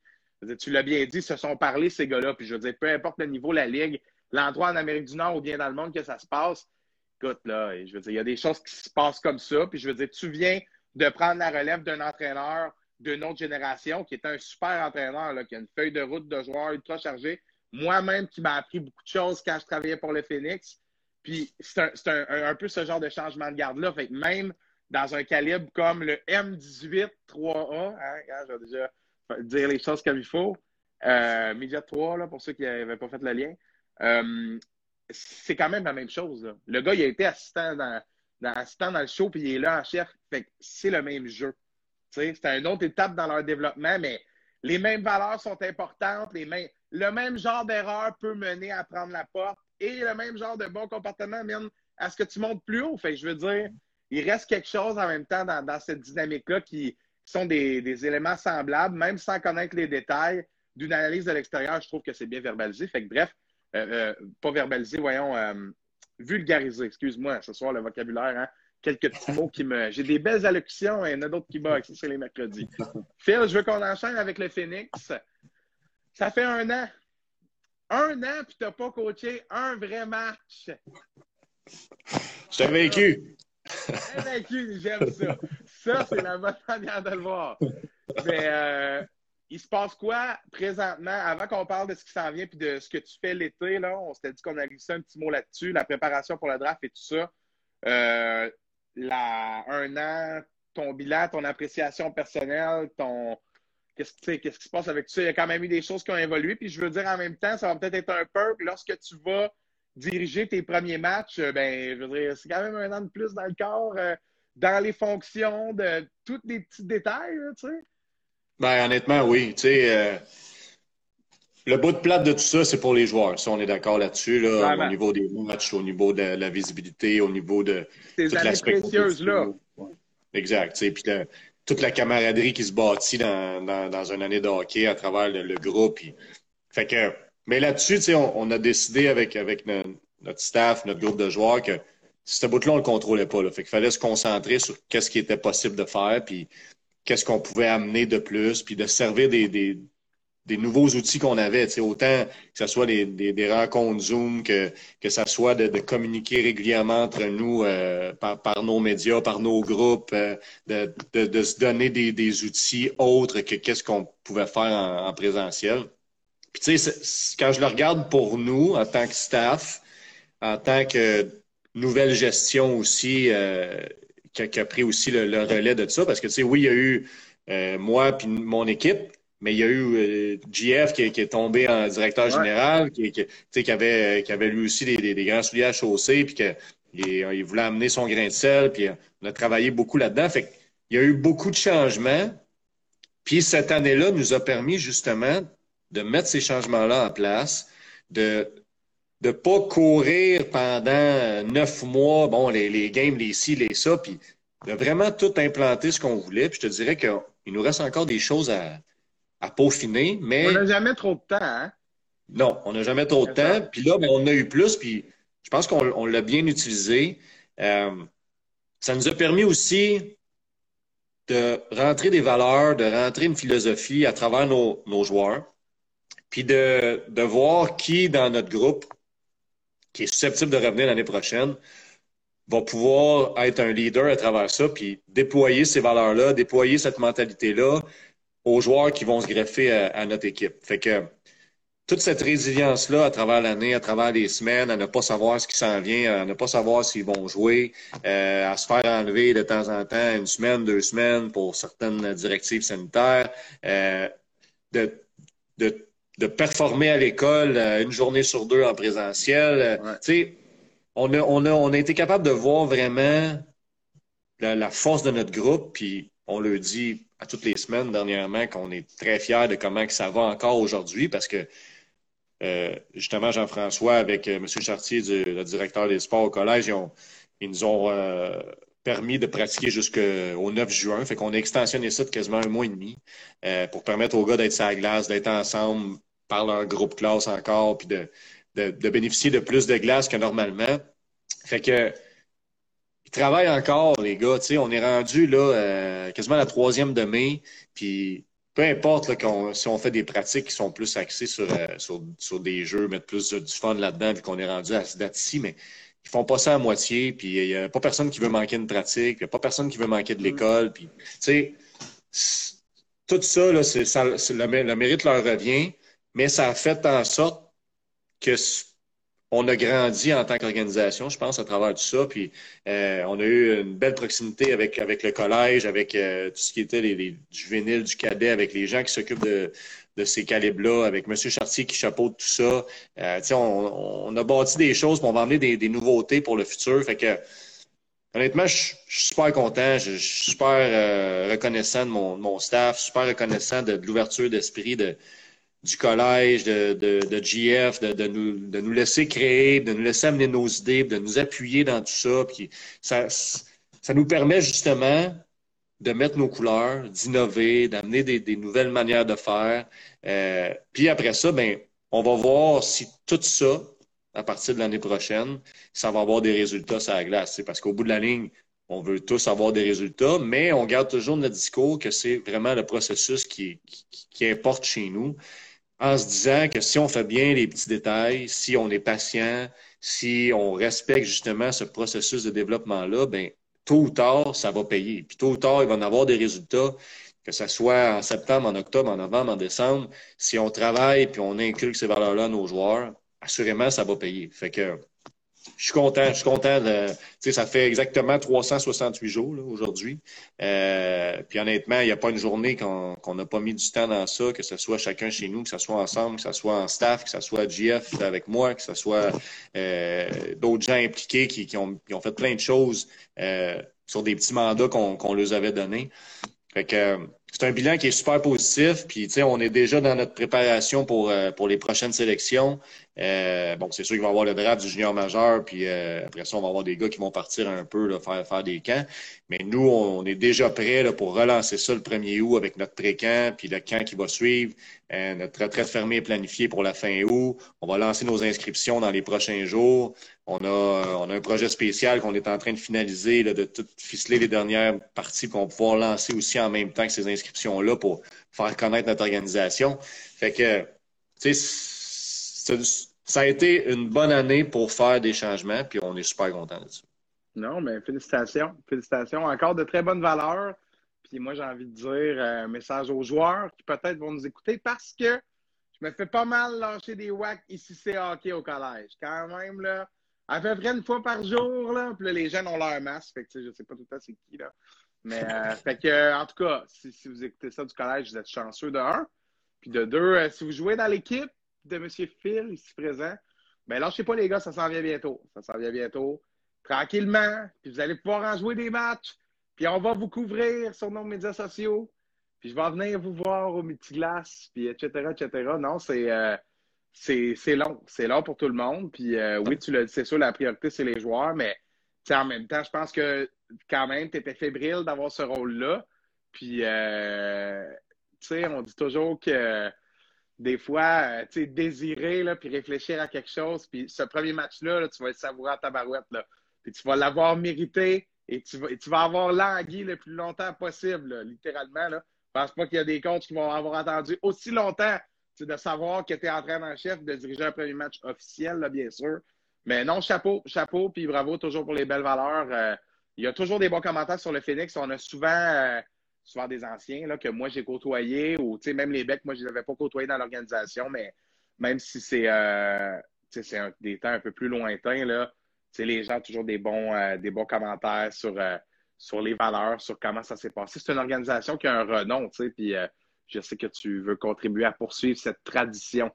S1: tu l'as bien dit, se sont parlé ces gars-là. Puis je veux dire, peu importe le niveau, la ligue, l'endroit en Amérique du Nord ou bien dans le monde que ça se passe, écoute, là, je veux dire, il y a des choses qui se passent comme ça. Puis je veux dire, tu viens de prendre la relève d'un entraîneur d'une autre génération qui est un super entraîneur, là, qui a une feuille de route de joueur ultra chargée. Moi-même, qui m'a appris beaucoup de choses quand je travaillais pour le Phoenix. Puis c'est un, peu ce genre de changement de garde-là. Fait que même dans un calibre comme le M18 3A, hein, je vais déjà dire les choses comme il faut, euh, Media 3, là, pour ceux qui n'avaient pas fait le lien, euh, c'est quand même la même chose. Le gars, il a été assistant dans, assistant dans le show, puis il est là en chef. Fait c'est le même jeu. C'est une autre étape dans leur développement, mais les mêmes valeurs sont importantes. Les mêmes, le même genre d'erreur peut mener à prendre la porte et le même genre de bon comportement mène à ce que tu montes plus haut. Fait je veux dire, il reste quelque chose en même temps dans, cette dynamique-là qui, sont des, éléments semblables, même sans connaître les détails d'une analyse de l'extérieur. Je trouve que c'est bien verbalisé. Fait que bref, euh, euh, pas verbalisé, voyons, euh, vulgarisé. Excuse-moi, ce soir, le vocabulaire, hein? quelques petits mots qui me. J'ai des belles allocutions et il y en a d'autres qui bug. Ça, c'est les mercredis. Phil, je veux qu'on enchaîne avec le Phoenix. Ça fait un an. Un an, puis tu n'as pas coaché un vrai match.
S2: Je t'ai vaincu.
S1: vaincu, j'aime ça. Ça, c'est la bonne manière de le voir. Mais euh, il se passe quoi présentement, avant qu'on parle de ce qui s'en vient puis de ce que tu fais l'été, là, on s'était dit qu'on allait glisser un petit mot là-dessus, la préparation pour le draft et tout ça. Euh, la, un an, ton bilan, ton appréciation personnelle, ton. Qu'est-ce, qui se passe avec tout ça? Il y a quand même eu des choses qui ont évolué. Puis je veux dire en même temps, ça va peut-être être un perk lorsque tu vas diriger tes premiers matchs. Euh, ben, je veux dire, c'est quand même un an de plus dans le corps, euh, dans les fonctions, de tous les petits détails, tu sais.
S2: Ben, honnêtement, oui. Tu sais, euh, le bout de plate de tout ça, c'est pour les joueurs. Ça, on est d'accord là-dessus, là, au niveau des matchs, au niveau de la visibilité, au niveau de.
S1: Ces années précieuses-là.
S2: Exact. Puis toute la camaraderie qui se bâtit dans, dans, une année de hockey à travers le, groupe. Fait que, mais là-dessus, on, on a décidé avec, avec notre, staff, notre groupe de joueurs, que ce bout-là, on le contrôlait pas. Là. Fait qu'il fallait se concentrer sur qu'est-ce qui était possible de faire, puis qu'est-ce qu'on pouvait amener de plus, puis de servir des, des, des nouveaux outils qu'on avait, autant que ce soit des, rencontres Zoom, que, que ce soit de, communiquer régulièrement entre nous euh, par, par, nos médias, par nos groupes, euh, de, de, se donner des, des outils autres que qu'est-ce qu'on pouvait faire en, en présentiel. Puis tu sais, quand je le regarde pour nous, en tant que staff, en tant que nouvelle gestion aussi, euh, qui, a, pris aussi le, le, relais de ça, parce que tu sais, oui, il y a eu moi puis mon équipe, mais il y a eu euh, GF qui, est tombé en directeur général, qui, qui, avait, qui avait lui aussi des, grands souliers à chausser, puis qu'il il voulait amener son grain de sel, puis on a travaillé beaucoup là-dedans. Fait il y a eu beaucoup de changements. Puis cette année-là nous a permis justement de mettre ces changements-là en place, de ne pas courir pendant neuf mois, bon, les, les games, les ci, les ça, puis de vraiment tout implanter ce qu'on voulait. Puis je te dirais qu'il nous reste encore des choses à, à peaufiner, mais...
S1: On n'a jamais trop de temps, hein?
S2: Non, on n'a jamais trop de temps. Puis là, ben, on a eu plus, puis je pense qu'on l'a bien utilisé. Euh, ça nous a permis aussi de rentrer des valeurs, de rentrer une philosophie à travers nos, joueurs, puis de, de voir qui dans notre groupe, qui est susceptible de revenir l'année prochaine, va pouvoir être un leader à travers ça, puis déployer ces valeurs-là, déployer cette mentalité-là, aux joueurs qui vont se greffer à, notre équipe. Fait que toute cette résilience-là à travers l'année, à travers les semaines, à ne pas savoir ce qui s'en vient, à ne pas savoir s'ils vont jouer, euh, à se faire enlever de temps en temps une semaine, deux semaines pour certaines directives sanitaires, euh, de, de, de, performer à l'école euh, une journée sur deux en présentiel. Tu sais, on a, on, a, on a été capable de voir vraiment la, la force de notre groupe, puis on le dit à toutes les semaines dernièrement qu'on est très fiers de comment que ça va encore aujourd'hui parce que euh, justement, Jean-François, avec euh, M. Chartier, le directeur des sports au collège, ils, nous ont euh, permis de pratiquer jusqu'au 9 juin. Fait qu'on a extensionné ça de quasiment un mois et demi pour permettre aux gars d'être sur la glace, d'être ensemble par leur groupe classe encore, puis de, de bénéficier de plus de glace que normalement. Fait que travaillent encore, les gars. sais, on est rendu là euh, quasiment la troisième de mai. Puis peu importe là, si on fait des pratiques qui sont plus axées sur, euh, sur, sur, des jeux, mettre plus du fun là-dedans, vu qu'on est rendu à cette date-ci, mais ils font pas ça à moitié. Puis il n'y a pas personne qui veut manquer une pratique, il n'y a pas personne qui veut manquer de l'école. Puis, tu sais, tout ça, là, ça le, le mérite leur revient, mais ça a fait en sorte que on a grandi en tant qu'organisation, je pense, à travers tout ça. Puis euh, on a eu une belle proximité avec, le collège, avec euh, tout ce qui était les, les, juvéniles, du cadet, avec les gens qui s'occupent de, de ces calibres-là, avec M. Chartier qui chapeaute tout ça. Euh, on, a bâti des choses, pour on va emmener des, nouveautés pour le futur. Fait que honnêtement, je, suis super content, je, suis super reconnaissant de mon, de mon staff, super reconnaissant de l'ouverture d'esprit de du collège, de, de, de GF, de, de, nous, de nous laisser créer, de nous laisser amener nos idées, de nous appuyer dans tout ça. Puis ça ça nous permet justement de mettre nos couleurs, d'innover, d'amener des, nouvelles manières de faire. Euh, puis après ça, ben, on va voir si tout ça, à partir de l'année prochaine, ça va avoir des résultats sur la glace. Parce qu'au bout de la ligne, on veut tous avoir des résultats, mais on garde toujours notre discours que c'est vraiment le processus qui, qui, importe chez nous, en se disant que si on fait bien les petits détails, si on est patient, si on respecte justement ce processus de développement-là, ben tôt ou tard, ça va payer. Puis tôt ou tard, il va en avoir des résultats, que ce soit en septembre, en octobre, en novembre, en décembre. Si on travaille puis on inculque ces valeurs-là à nos joueurs, assurément, ça va payer. Fait que je suis content, je suis content. De, ça fait exactement 368 jours aujourd'hui. Euh, puis honnêtement, il n'y a pas une journée qu'on n'a pas mis du temps dans ça, que ce soit chacun chez nous, que ce soit ensemble, que ce soit en staff, que ce soit GF avec moi, que ce soit euh, d'autres gens impliqués qui, qui, ont, qui, ont, fait plein de choses euh, sur des petits mandats qu'on qu'on leur avait donnés. Que c'est un bilan qui est super positif. Puis, on est déjà dans notre préparation pour, euh, pour les prochaines sélections. Euh, bon, c'est sûr qu'il va y avoir le draft du junior majeur, puis euh, après ça, on va avoir des gars qui vont partir un peu, faire, faire des camps. Mais nous, on est déjà prêts pour relancer ça le 1er août avec notre pré-camp, puis le camp qui va suivre. Euh, notre retraite fermée est planifiée pour la fin août. On va lancer nos inscriptions dans les prochains jours. On a, on a un projet spécial qu'on est en train de finaliser, de tout ficeler les dernières parties qu'on va pouvoir lancer aussi en même temps que ces inscriptions-là pour faire connaître notre organisation. Fait que, tu sais, ça a été une bonne année pour faire des changements, puis on est super content de ça.
S1: Non, mais félicitations. Félicitations. Encore de très bonnes valeurs. Puis moi, j'ai envie de dire un message aux joueurs qui peut-être vont nous écouter parce que je me fais pas mal lâcher des wacks ici, c'est hockey au collège. Quand même, là, à peu près une fois par jour, là, puis là, les jeunes ont leur masque. Fait que, je sais pas tout à fait c'est qui, là. Mais, euh, fait que, en tout cas, si, si, vous écoutez ça du collège, vous êtes chanceux de un. Puis de deux, euh, si vous jouez dans l'équipe, de M. Phil ici présent, ben lâchez pas les gars, ça s'en vient bientôt. Ça s'en vient bientôt. Tranquillement, puis vous allez pouvoir en jouer des matchs, puis on va vous couvrir sur nos médias sociaux, puis je vais venir vous voir au multiglace, puis etc., etc. Non, c'est euh, c'est long. C'est long pour tout le monde. Puis euh, oui, tu le c'est sûr, la priorité, c'est les joueurs, mais en même temps, je pense que quand même, tu étais fébrile d'avoir ce rôle-là. Puis, euh, tu sais, on dit toujours que des fois, euh, tu sais, désirer, là, puis réfléchir à quelque chose. Puis ce premier match-là, tu vas le savourer à ta barouette, là. Puis tu vas l'avoir mérité et tu vas, tu vas avoir langui le plus longtemps possible, littéralement. Là. Je pense pas qu'il y a des coachs qui vont avoir attendu aussi longtemps de savoir que tu es entraîneur-chef, de diriger un premier match officiel, là, bien sûr. Mais non, chapeau, chapeau, puis bravo toujours pour les belles valeurs. Euh, il y a toujours des bons commentaires sur le Phoenix. On a souvent... Euh, souvent des anciens là, que moi j'ai côtoyés, ou même les becs, moi je les avais pas côtoyés dans l'organisation, mais même si c'est euh, des temps un peu plus lointains, là, les gens ont toujours des bons, euh, des bons commentaires sur, euh, sur les valeurs, sur comment ça s'est passé. C'est une organisation qui a un renom, puis je sais que tu veux contribuer à poursuivre cette tradition.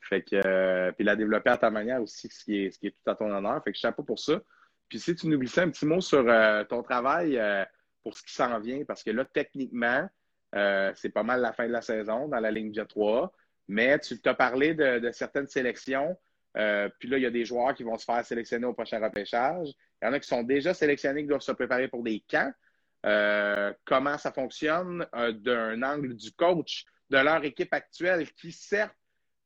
S1: Fait que, puis la développer à ta manière aussi, ce qui est, ce qui est tout à ton honneur. Fait que chapeau pour ça. Puis si tu nous glissais un petit mot sur ton travail pour ce qui s'en vient, parce que là, techniquement, euh, c'est pas mal la fin de la saison dans la ligne Jet 3. Mais tu t'as parlé de, certaines sélections. Euh, puis là, il y a des joueurs qui vont se faire sélectionner au prochain repêchage. Il y en a qui sont déjà sélectionnés, qui doivent se préparer pour des camps. Euh, comment ça fonctionne d'un angle du coach de leur équipe actuelle qui, certes,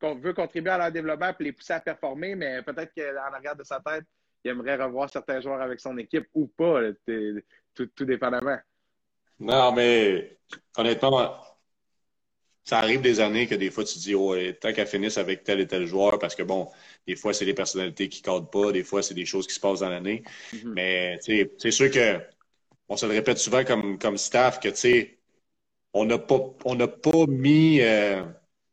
S1: veut contribuer à leur développement et les pousser à performer, mais peut-être qu'en arrière de sa tête, il aimerait revoir certains joueurs avec son équipe ou pas tout, tout dépendamment.
S2: Non, mais honnêtement, ça arrive des années que des fois tu te dis, oh, tant qu'elle finisse avec tel et tel joueur, parce que bon, des fois c'est les personnalités qui ne cadrent pas, des fois c'est des choses qui se passent dans l'année. Mm-hmm. Mais c'est sûr que on se le répète souvent comme, comme staff que tu sais, on n'a pas, on pas mis euh,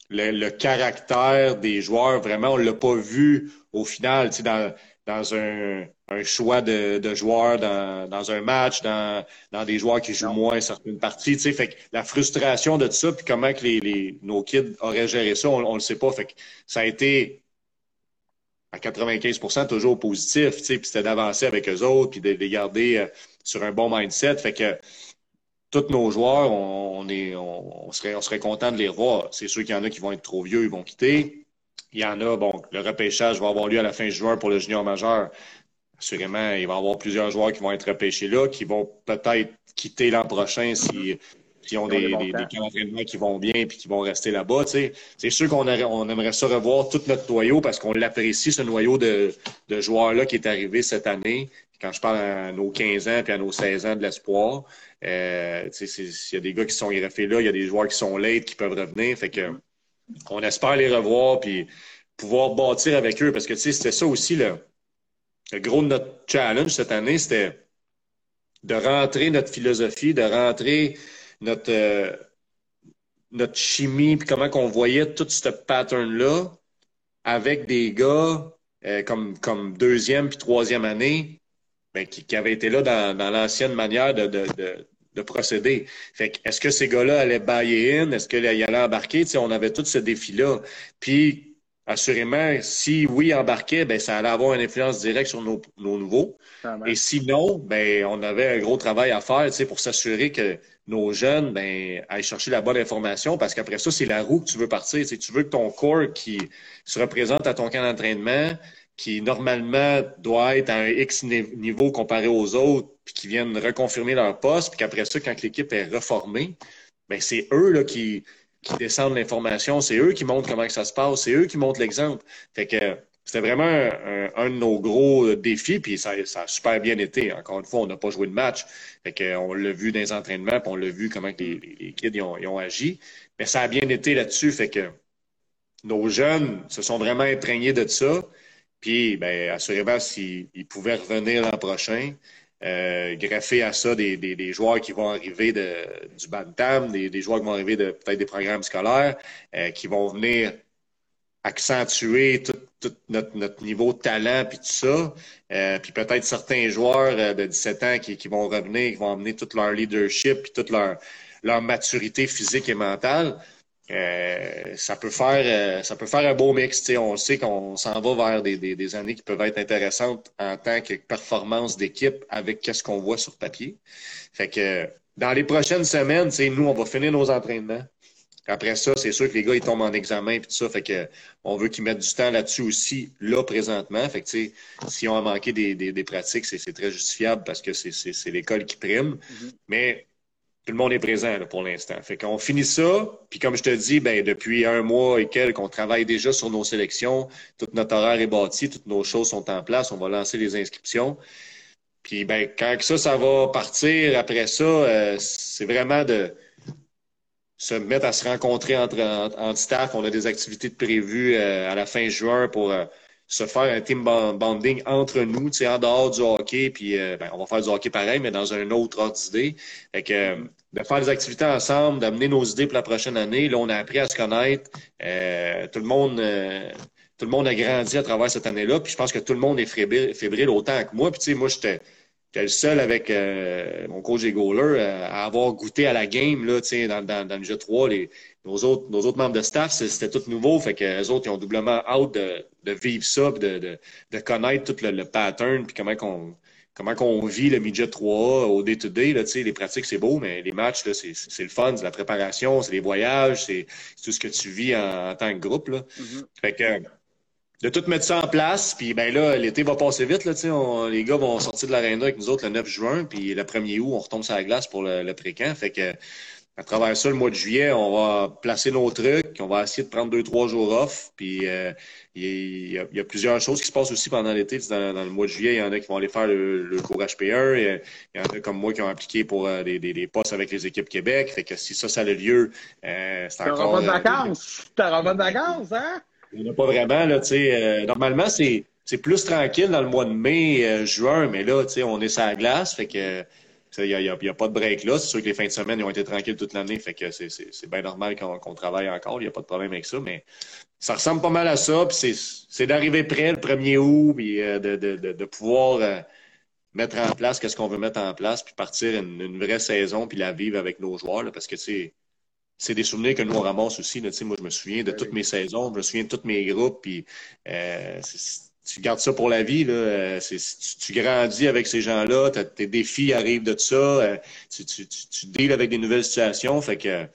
S2: le, caractère des joueurs, vraiment, on ne l'a pas vu au final, dans, dans un, un choix de, de joueurs dans, dans, un match, dans, dans des joueurs qui jouent moins certaines parties. Tu sais, fait que la frustration de tout ça, puis comment que les, les, nos kids auraient géré ça, on ne le sait pas. Fait que ça a été à 95% toujours positif, tu sais, puis c'était d'avancer avec eux autres, puis de les garder euh, sur un bon mindset. Fait que tous nos joueurs, on, est, on, serait, on serait content de les revoir. C'est sûr qu'il y en a qui vont être trop vieux, ils vont quitter. Il y en a, bon, le repêchage va avoir lieu à la fin juin pour le junior majeur. assurément, il va y avoir plusieurs joueurs qui vont être repêchés là, qui vont peut-être quitter l'an prochain si, ont des, des, des d'entraînement qui vont bien puis qui vont rester là-bas. C'est sûr qu'on on aimerait ça revoir tout notre noyau parce qu'on l'apprécie, ce noyau de, de joueurs-là qui est arrivé cette année. Quand je parle à nos 15 ans puis à nos 16 ans de l'espoir, euh, il y a des gars qui sont greffés là, il y a des joueurs qui sont late qui peuvent revenir. Fait que on espère les revoir puis pouvoir bâtir avec eux. Parce que c'était ça aussi le, gros de notre challenge cette année, c'était de rentrer notre philosophie, de rentrer notre, euh, notre chimie, puis comment qu'on voyait tout ce pattern-là avec des gars euh, comme, comme deuxième puis troisième année ben, qui, qui, avaient été là dans, dans l'ancienne manière de, de, procéder. Fait que, est-ce que ces gars-là allaient buy in? Est-ce qu'ils allaient embarquer? sais, on avait tout ce défi-là. Puis assurément, si oui, embarquait, ben, ça allait avoir une influence directe sur nos, nos nouveaux. Et sinon, ben, on avait un gros travail à faire pour s'assurer que nos jeunes ben, aillent chercher la bonne information parce qu'après ça, c'est la roue que tu veux partir. tu veux que ton corps qui se représente à ton camp d'entraînement, qui normalement doit être à un X niveau comparé aux autres, puis qui viennent reconfirmer leur poste, puis qu'après ça, quand l'équipe est reformée, ben, c'est eux là, qui, qui descendent l'information. C'est eux qui montrent comment que ça se passe. C'est eux qui montrent l'exemple. Fait que c'était vraiment un, de nos gros défis, puis ça, ça, a super bien été. Encore une fois, on n'a pas joué de match. Fait que, on l'a vu dans les entraînements, puis on l'a vu comment les, les, kids ont, ont, agi. Mais ça a bien été là-dessus. Fait que nos jeunes se sont vraiment imprégnés de ça. Puis, ben, assurément, s'ils pouvaient revenir l'an prochain, euh, greffer à ça des, des, joueurs qui vont arriver de, du Bantam, des, des joueurs qui vont arriver de peut-être des programmes scolaires, euh, qui vont venir accentuer tout, tout notre, notre, niveau de talent puis tout ça. Euh, puis peut-être certains joueurs euh, de 17 ans qui, qui, vont revenir, qui vont amener tout leur leadership puis toute leur, leur maturité physique et mentale. Euh, ça peut faire euh, ça peut faire un beau mix. On sait qu'on s'en va vers des, des, des, années qui peuvent être intéressantes en tant que performance d'équipe avec qu'est-ce qu'on voit sur papier. Fait que dans les prochaines semaines, nous, on va finir nos entraînements. Après ça, c'est sûr que les gars, ils tombent en examen et tout ça. Fait que on veut qu'ils mettent du temps là-dessus aussi, là, présentement. Fait que, si on a manqué des, des, des pratiques, c'est très justifiable parce que c'est l'école qui prime. Mm-hmm. Mais tout le monde est présent là, pour l'instant. Fait qu'on finit ça, puis comme je te dis, ben depuis un mois et quelques, on travaille déjà sur nos sélections. Tout notre horaire est bâti, toutes nos choses sont en place. On va lancer les inscriptions. Puis ben quand ça, ça va partir après ça, euh, c'est vraiment de se mettre à se rencontrer entre, entre, staff. On a des activités prévues euh, à la fin juin pour euh, se faire un team bonding entre nous, en dehors du hockey, puis ben, on va faire du hockey pareil, mais dans un autre ordre d'idée. Fait que de faire des activités ensemble, d'amener nos idées pour la prochaine année. Là, on a appris à se connaître. Euh, tout le monde tout le monde a grandi à travers cette année-là. Puis je pense que tout le monde est fébrile, autant que moi. Puis tu sais, moi, j'étais le seul avec mon coach et goaler à avoir goûté à la game là, dans, dans, dans le jeu 3. Les, nos autres, nos autres membres de staff, c'était tout nouveau. Fait que les autres, ils ont doublement hâte de, de vivre ça, de, de, de, connaître tout le, pattern, puis comment qu'on comment qu'on vit le midget 3A au day-to-day. Là, les pratiques, c'est beau, mais les matchs, c'est le fun, c'est la préparation, c'est les voyages, c'est tout ce que tu vis en, tant que groupe. Là. Mm-hmm. Fait que de tout mettre ça en place, puis ben là, l'été va passer vite. Là, on, les gars vont sortir de l'aréna avec nous autres le 9 juin, puis le 1er août, on retombe sur la glace pour le, le pré-camp. Fait que à travers ça, le mois de juillet, on va placer nos trucs, on va essayer de prendre deux, trois jours off. Puis euh, il, y y a, plusieurs choses qui se passent aussi pendant l'été. Dans, dans, le mois de juillet, il y en a qui vont aller faire le, le cours HP1. Il y en a comme moi qui ont appliqué pour euh, des, des, des, postes avec les équipes Québec. Fait que si ça, ça a lieu, euh, c'est encore...
S1: T'auras pas de vacances! T'auras pas de vacances, hein?
S2: Il n'y en a pas vraiment, là, tu sais. normalement, c'est c'est plus tranquille dans le mois de mai, juin, mais là, tu sais, on est sur la glace, fait que il n'y a, a, pas de break là. C'est sûr que les fins de semaine ils ont été tranquilles toute l'année, fait que c'est bien normal qu'on travaille encore. Il n'y a pas de problème avec ça, mais ça ressemble pas mal à ça. C'est d'arriver près le 1er août, puis euh, de, de, de, de, pouvoir euh, mettre en place ce qu'on veut mettre en place, puis partir une, une, vraie saison, puis la vivre avec nos joueurs, là, parce que c'est c'est des souvenirs que nous on ramasse aussi. Là, moi, je me souviens de toutes mes saisons, je me souviens de tous mes groupes, puis euh, tu gardes ça pour la vie. Là. Euh, tu, tu, grandis avec ces gens-là, tes défis arrivent de ça, euh, tu, tu, tu, deals avec des nouvelles situations. Fait que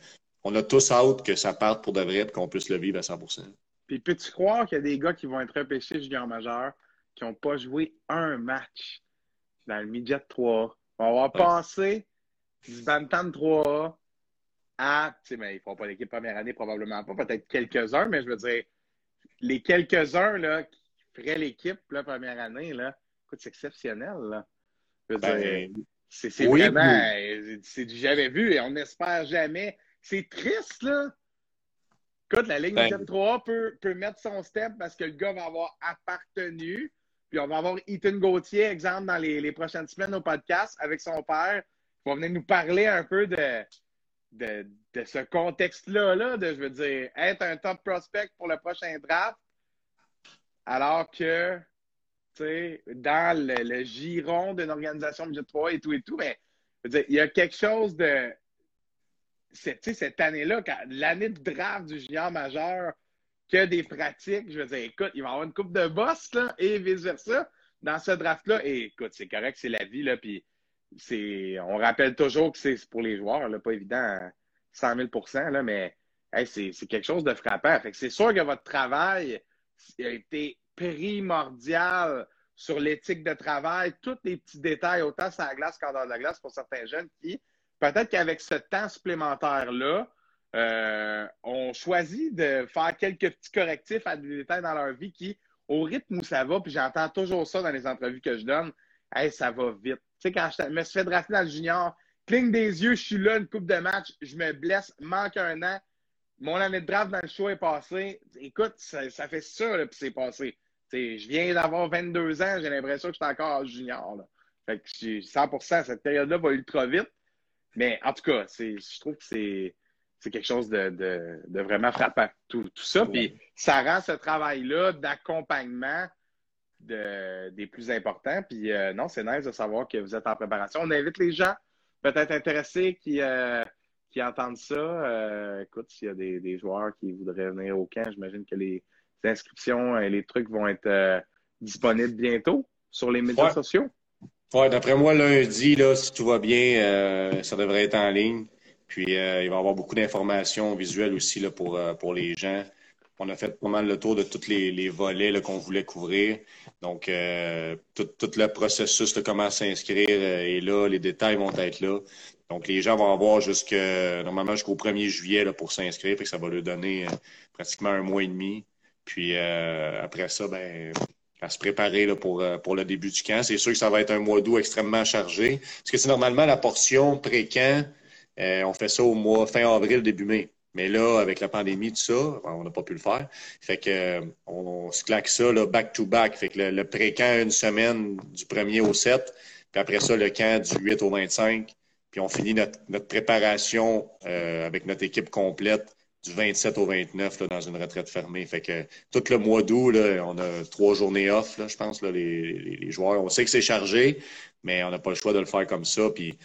S2: on a tous hâte que ça parte pour de vrai et qu'on puisse le vivre à 100%
S1: Puis peux-tu croire qu'il y a des gars qui vont être repêchés junior majeur, qui n'ont pas joué un match dans le midget 3. On va passé du Bantam 3 à, tu sais, mais ils ne feront pas l'équipe première année, probablement pas, peut-être quelques-uns, mais je veux dire, les quelques-uns là, qui feraient l'équipe la première année, là, écoute, c'est exceptionnel. Là.
S2: Ben,
S1: c'est
S2: oui,
S1: vraiment, c'est du jamais vu et on n'espère jamais. C'est triste, là. Écoute, la ligne
S2: Ben-
S1: midget 3 peut, peut mettre son step parce que le gars va avoir appartenu. Puis on va avoir Ethan Gauthier, exemple, dans les, les prochaines semaines au podcast avec son père. Il va venir nous parler un peu de, de, de ce contexte-là, là, de, je veux dire, être un top prospect pour le prochain draft, alors que, tu sais, dans le, giron d'une organisation budget 3 et tout et tout, mais, il y a quelque chose de. sais, cette année-là, l'année de draft du junior majeur, que des pratiques, je veux dire, écoute, il va y avoir une coupe de boss, et vice-versa, dans ce draft-là. Et écoute, c'est correct, c'est la vie, là, puis on rappelle toujours que c'est pour les joueurs, pas évident à 100 000 là, mais c'est quelque chose de frappant. Fait que c'est sûr que votre travail a été primordial sur l'éthique de travail, tous les petits détails, autant sur la glace qu'en dehors de la glace pour certains jeunes qui, peut-être qu'avec ce temps supplémentaire-là, euh, ont choisi de faire quelques petits correctifs à des détails dans leur vie qui, au rythme où ça va, puis j'entends toujours ça dans les entrevues que je donne, hey, ça va vite. Tu sais, quand je me suis fait dans le junior, cligne des yeux, je suis là, une coupe de match, je me blesse, manque un an, mon année de draft dans le show est passée. Écoute, ça, ça fait ça, là, puis c'est passé. Je viens d'avoir 22 ans, j'ai l'impression que je suis encore junior. Là. Fait que je suis 100% cette période-là va ultra vite. Mais en tout cas, c'est, je trouve que c'est, c'est quelque chose de, de, de vraiment frappant, tout, tout ça. Puis ça rend ce travail-là d'accompagnement de, des plus importants. Puis euh, non, c'est nice de savoir que vous êtes en préparation. On invite les gens peut-être intéressés qui, euh, qui entendent ça. Euh, écoute, s'il y a des, des joueurs qui voudraient venir au camp, j'imagine que les inscriptions et les trucs vont être euh, disponibles bientôt sur les médias
S2: Ouais.
S1: sociaux.
S2: Ouais, d'après moi, lundi, là, si tout va bien, euh, ça devrait être en ligne. Puis euh, il va y avoir beaucoup d'informations visuelles aussi là, pour, euh, pour les gens. On a fait pas mal le tour de tous les, les volets qu'on voulait couvrir. Donc, tout, tout le processus de comment s'inscrire est là, les détails vont être là. Donc, les gens vont avoir jusque, normalement jusqu'au 1er juillet là, pour s'inscrire. Ça va leur donner euh, pratiquement un mois et demi. Puis euh, après ça, ben, à se préparer là, pour, euh, pour le début du camp. C'est sûr que ça va être un mois d'août extrêmement chargé. Parce que c'est normalement la portion pré-camp, euh, on fait ça au mois fin avril, début mai. Mais là, avec la pandémie, tout ça, ben, on n'a pas pu le faire. Fait que euh, on, se claque ça là, back to back. Fait que le, le pré-camp une semaine du 1er au 7, puis après ça, le camp du 8 au 25. Puis on finit notre, notre préparation euh, avec notre équipe complète du 27 au 29 là, dans une retraite fermée. Fait que tout le mois d'août, on a trois journées off, là, je pense, là, les, les, les joueurs. On sait que c'est chargé, mais on n'a pas le choix de le faire comme ça. Puis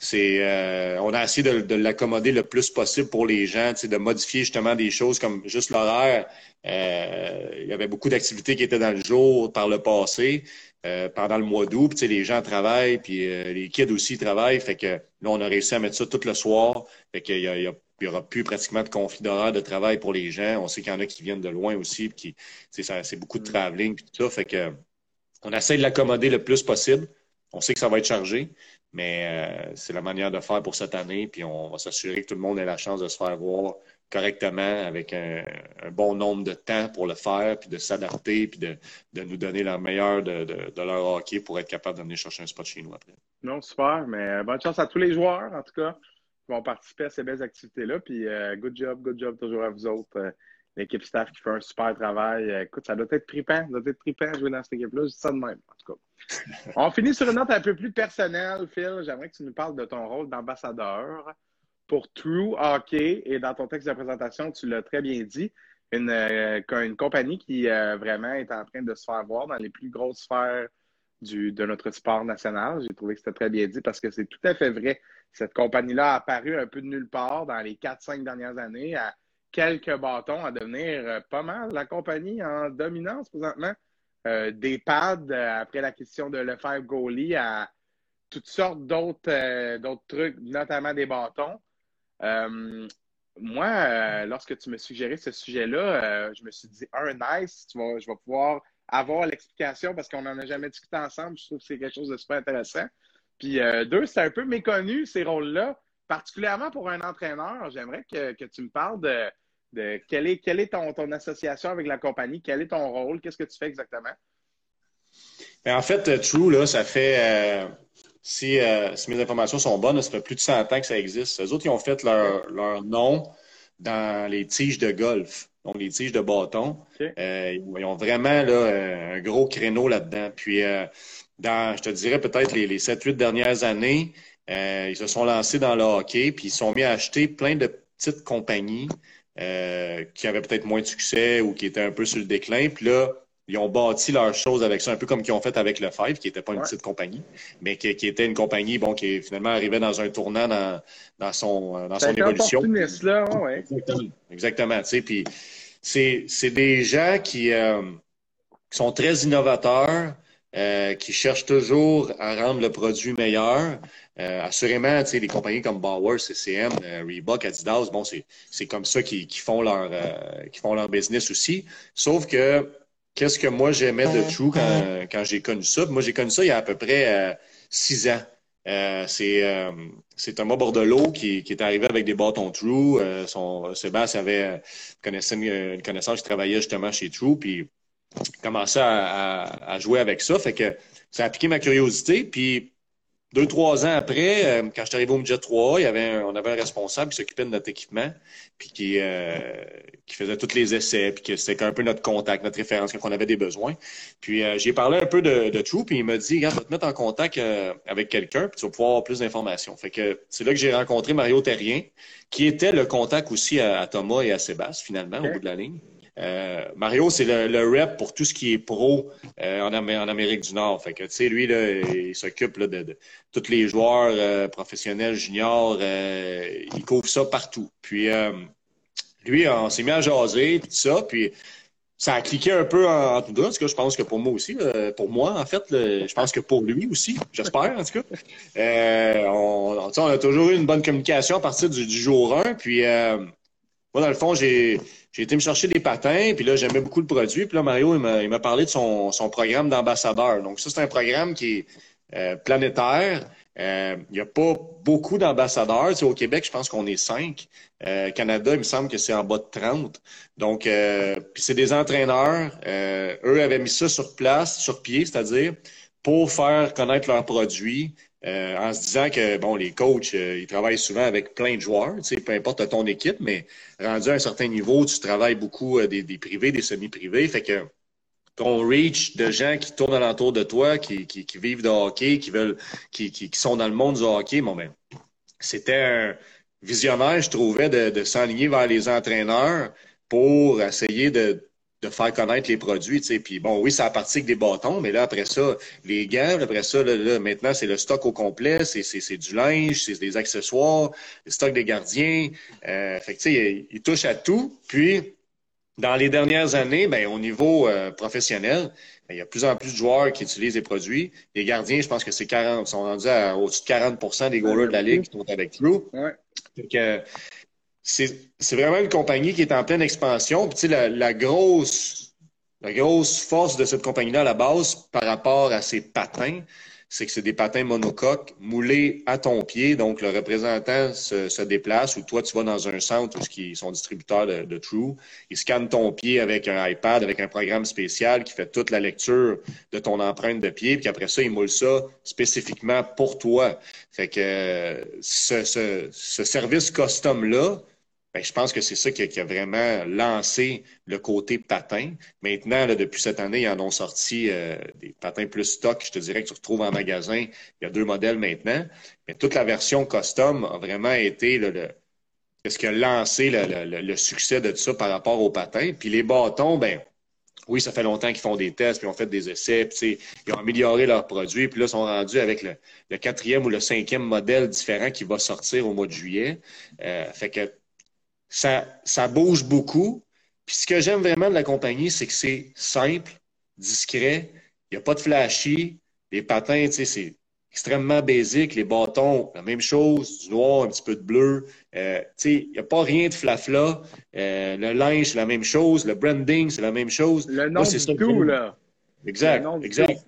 S2: c'est euh, on a essayé de, de l'accommoder le plus possible pour les gens, de modifier justement des choses comme juste l'horaire. Euh, il y avait beaucoup d'activités qui étaient dans le jour par le passé, euh, pendant le mois d'août. Puis, tu sais, les gens travaillent, puis euh, les kids aussi travaillent. Fait que là, on a réussi à mettre ça tout le soir. Fait qu'il y, a- il y a- il y aura plus pratiquement de conflit d'horaire de travail pour les gens. On sait qu'il y en a qui viennent de loin aussi, puis qui, ça- c'est beaucoup de travelling, puis tout ça. Fait que on essaie de l'accommoder le plus possible. On sait que ça va être chargé, mais euh, c'est la manière de faire pour cette année. Puis on va s'assurer que tout le monde ait la chance de se faire voir correctement avec un, un bon nombre de temps pour le faire, puis de s'adapter, puis de, de nous donner la meilleure de, de, de leur hockey pour être capable de venir chercher un spot chez nous après.
S1: Non, super. Mais euh, bonne chance à tous les joueurs, en tout cas, qui vont participer à ces belles activités-là. Puis, euh, good job, good job toujours à vous autres. Euh, L'équipe staff qui fait un super travail. Écoute, ça doit être trippant. Ça doit être trippant jouer dans cette équipe-là. Je dis ça de même, en tout cas. On finit sur une note un peu plus personnelle, Phil. J'aimerais que tu nous parles de ton rôle d'ambassadeur pour True Hockey. Et dans ton texte de présentation, tu l'as très bien dit. Une, euh, une compagnie qui euh, vraiment est en train de se faire voir dans les plus grosses sphères du, de notre sport national. J'ai trouvé que c'était très bien dit parce que c'est tout à fait vrai. Cette compagnie-là a apparu un peu de nulle part dans les 4-5 dernières années à quelques bâtons à devenir euh, pas mal la compagnie en dominance présentement. Des pads après l'acquisition de Lefebvre Goalie à toutes sortes d'autres d'autres trucs, notamment des bâtons. Euh, moi, lorsque tu me suggérais ce sujet-là, je me suis dit, un, nice, tu vas, je vais pouvoir avoir l'explication parce qu'on n'en a jamais discuté ensemble. Je trouve que c'est quelque chose de super intéressant. Puis euh, deux, c'est un peu méconnu, ces rôles-là, particulièrement pour un entraîneur. J'aimerais que, tu me parles de, de quelle est, est ton, ton, association avec la compagnie, quel est ton rôle, qu'est-ce que tu fais exactement?
S2: Ben, en fait, euh, True, là, ça fait, euh, si, si, mes informations sont bonnes, ça fait plus de 100 ans que ça existe. Les autres, ils ont fait leur, leur nom dans les tiges de golf donc les tiges de bâton. Euh, ils ont vraiment là, un gros créneau là-dedans. Puis, euh, dans, je te dirais peut-être les, les 7-8 dernières années, euh, ils se sont lancés dans le hockey, puis ils se sont mis à acheter plein de petites compagnies qui avaient peut-être moins de succès ou qui étaient un peu sur le déclin. Puis là, ils ont bâti leurs choses avec ça, un peu comme qu'ils ont fait avec le Five, qui n'était pas une petite compagnie, mais qui, était une compagnie bon, qui finalement arrivait dans un tournant dans, dans son, dans son évolution.
S1: Là, ouais.
S2: Exactement. Exactement. Tu sais, puis c'est, des gens qui, euh, qui, sont très innovateurs, euh, qui cherchent toujours à rendre le produit meilleur. Euh, assurément, tu sais, les compagnies comme Bauer, CCM, euh, Reebok, Adidas, bon, c'est, comme ça qu'ils, font leur, euh, font leur business aussi. Sauf que qu'est-ce que moi j'aimais de True quand, quand j'ai connu ça? Moi, j'ai connu ça il y a à peu près euh, six ans. Euh, c'est, euh, c'est Thomas Bordelot qui, qui, est arrivé avec des bâtons True. Euh, son, Sébastien avait connaissait une, connaissance qui travaillait justement chez True, puis commençait à, à, à, jouer avec ça. Fait que ça a piqué ma curiosité. Puis deux, trois ans après, euh, quand je suis arrivé au Midget 3 il y avait on avait un responsable qui s'occupait de notre équipement, puis qui, euh, qui faisait tous les essais, puis que c'était un peu notre contact, notre référence quand on avait des besoins. Puis euh, j'ai parlé un peu de, de True, puis il m'a dit, regarde, je vais te mettre en contact avec quelqu'un, puis tu vas pouvoir avoir plus d'informations. Fait que c'est là que j'ai rencontré Mario Terrien, qui était le contact aussi à, Thomas et à Sébastien, finalement, au bout de la ligne. Euh, Mario, c'est le, le, rep pour tout ce qui est pro euh, en, Amérique du Nord. Fait que, tu sais, lui, là, il s'occupe de, de, tous les joueurs euh, professionnels, juniors. il couvre ça partout. Puis, lui, on s'est mis à jaser, tout ça. Puis, ça a cliqué un peu en, tout cas. En tout cas, je pense que pour moi aussi, pour moi, en fait, je pense que pour lui aussi, j'espère, en tout cas. on, on, a toujours eu une bonne communication à partir du, du jour 1. Puis, moi, dans le fond, j'ai j'ai été me chercher des patins, puis là, j'aimais beaucoup le produit. Puis là, Mario, il m'a parlé de son, son programme d'ambassadeur. Donc, ça, c'est un programme qui est euh, planétaire. Euh, il n'y a pas beaucoup d'ambassadeurs. Tu sais, au Québec, je pense qu'on est cinq. Euh, Canada, il me semble que c'est en bas de 30. Donc, euh, puis c'est des entraîneurs. eux avaient mis ça sur place, sur pied, c'est-à-dire pour faire connaître leurs produits, euh, en se disant que bon, les coachs, euh, ils travaillent souvent avec plein de joueurs, peu importe ton équipe, mais rendu à un certain niveau, tu travailles beaucoup euh, des, des, privés, des semi-privés, fait que ton reach de gens qui tournent alentour de toi, qui, qui, qui vivent de hockey, qui veulent, qui, qui, sont dans le monde du hockey, bon ben, c'était un visionnaire, je trouvais, de, de s'enligner vers les entraîneurs pour essayer de de faire connaître les produits. Puis bon, oui, ça a parti avec des bâtons, mais là, après ça, les gants, après ça, là, maintenant, c'est le stock au complet, c'est du linge, c'est des accessoires, le stock des gardiens. Euh, fait que, tu sais, il, touche à tout. Puis, dans les dernières années, ben, au niveau euh, professionnel, ben, il y a de plus en plus de joueurs qui utilisent les produits. Les gardiens, je pense que c'est 40, sont rendus à au-dessus de 40% des goalers de la Ligue qui sont avec True.
S1: Ouais.
S2: Fait que, c'est vraiment une compagnie qui est en pleine expansion. Puis, la, grosse, force de cette compagnie-là à la base par rapport à ses patins, c'est que c'est des patins monocoques moulés à ton pied. Donc, le représentant se, déplace ou toi, tu vas dans un centre où ils sont distributeurs de, de True. Ils scannent ton pied avec un iPad, avec un programme spécial qui fait toute la lecture de ton empreinte de pied. Puis après ça, ils moulent ça spécifiquement pour toi. Fait que ce, ce, ce service custom-là, ben, je pense que c'est ça qui a, vraiment lancé le côté patin. Maintenant, depuis cette année, ils en ont sorti euh, des patins plus stock. Je te dirais que tu retrouves en magasin. Il y a deux modèles maintenant. Mais toute la version custom a vraiment été le, ce qui a lancé le, succès de tout ça par rapport aux patins. Puis les bâtons, ben oui, ça fait longtemps qu'ils font des tests, puis ils ont fait des essais, puis ils ont amélioré leurs produits, puis là, ils sont rendus avec le, le, quatrième ou le cinquième modèle différent qui va sortir au mois de juillet. Euh, fait que ça, ça bouge beaucoup. Puis ce que j'aime vraiment de la compagnie, c'est que c'est simple, discret, il n'y a pas de flashy. Les patins, tu sais, c'est extrêmement basique. Les bâtons, la même chose, du noir, un petit peu de bleu. Euh, tu sais, il n'y a pas rien de flafla. Euh, le linge, c'est la même chose. Le branding, c'est la même chose.
S1: Le nom c'est tout, là.
S2: exact, exact.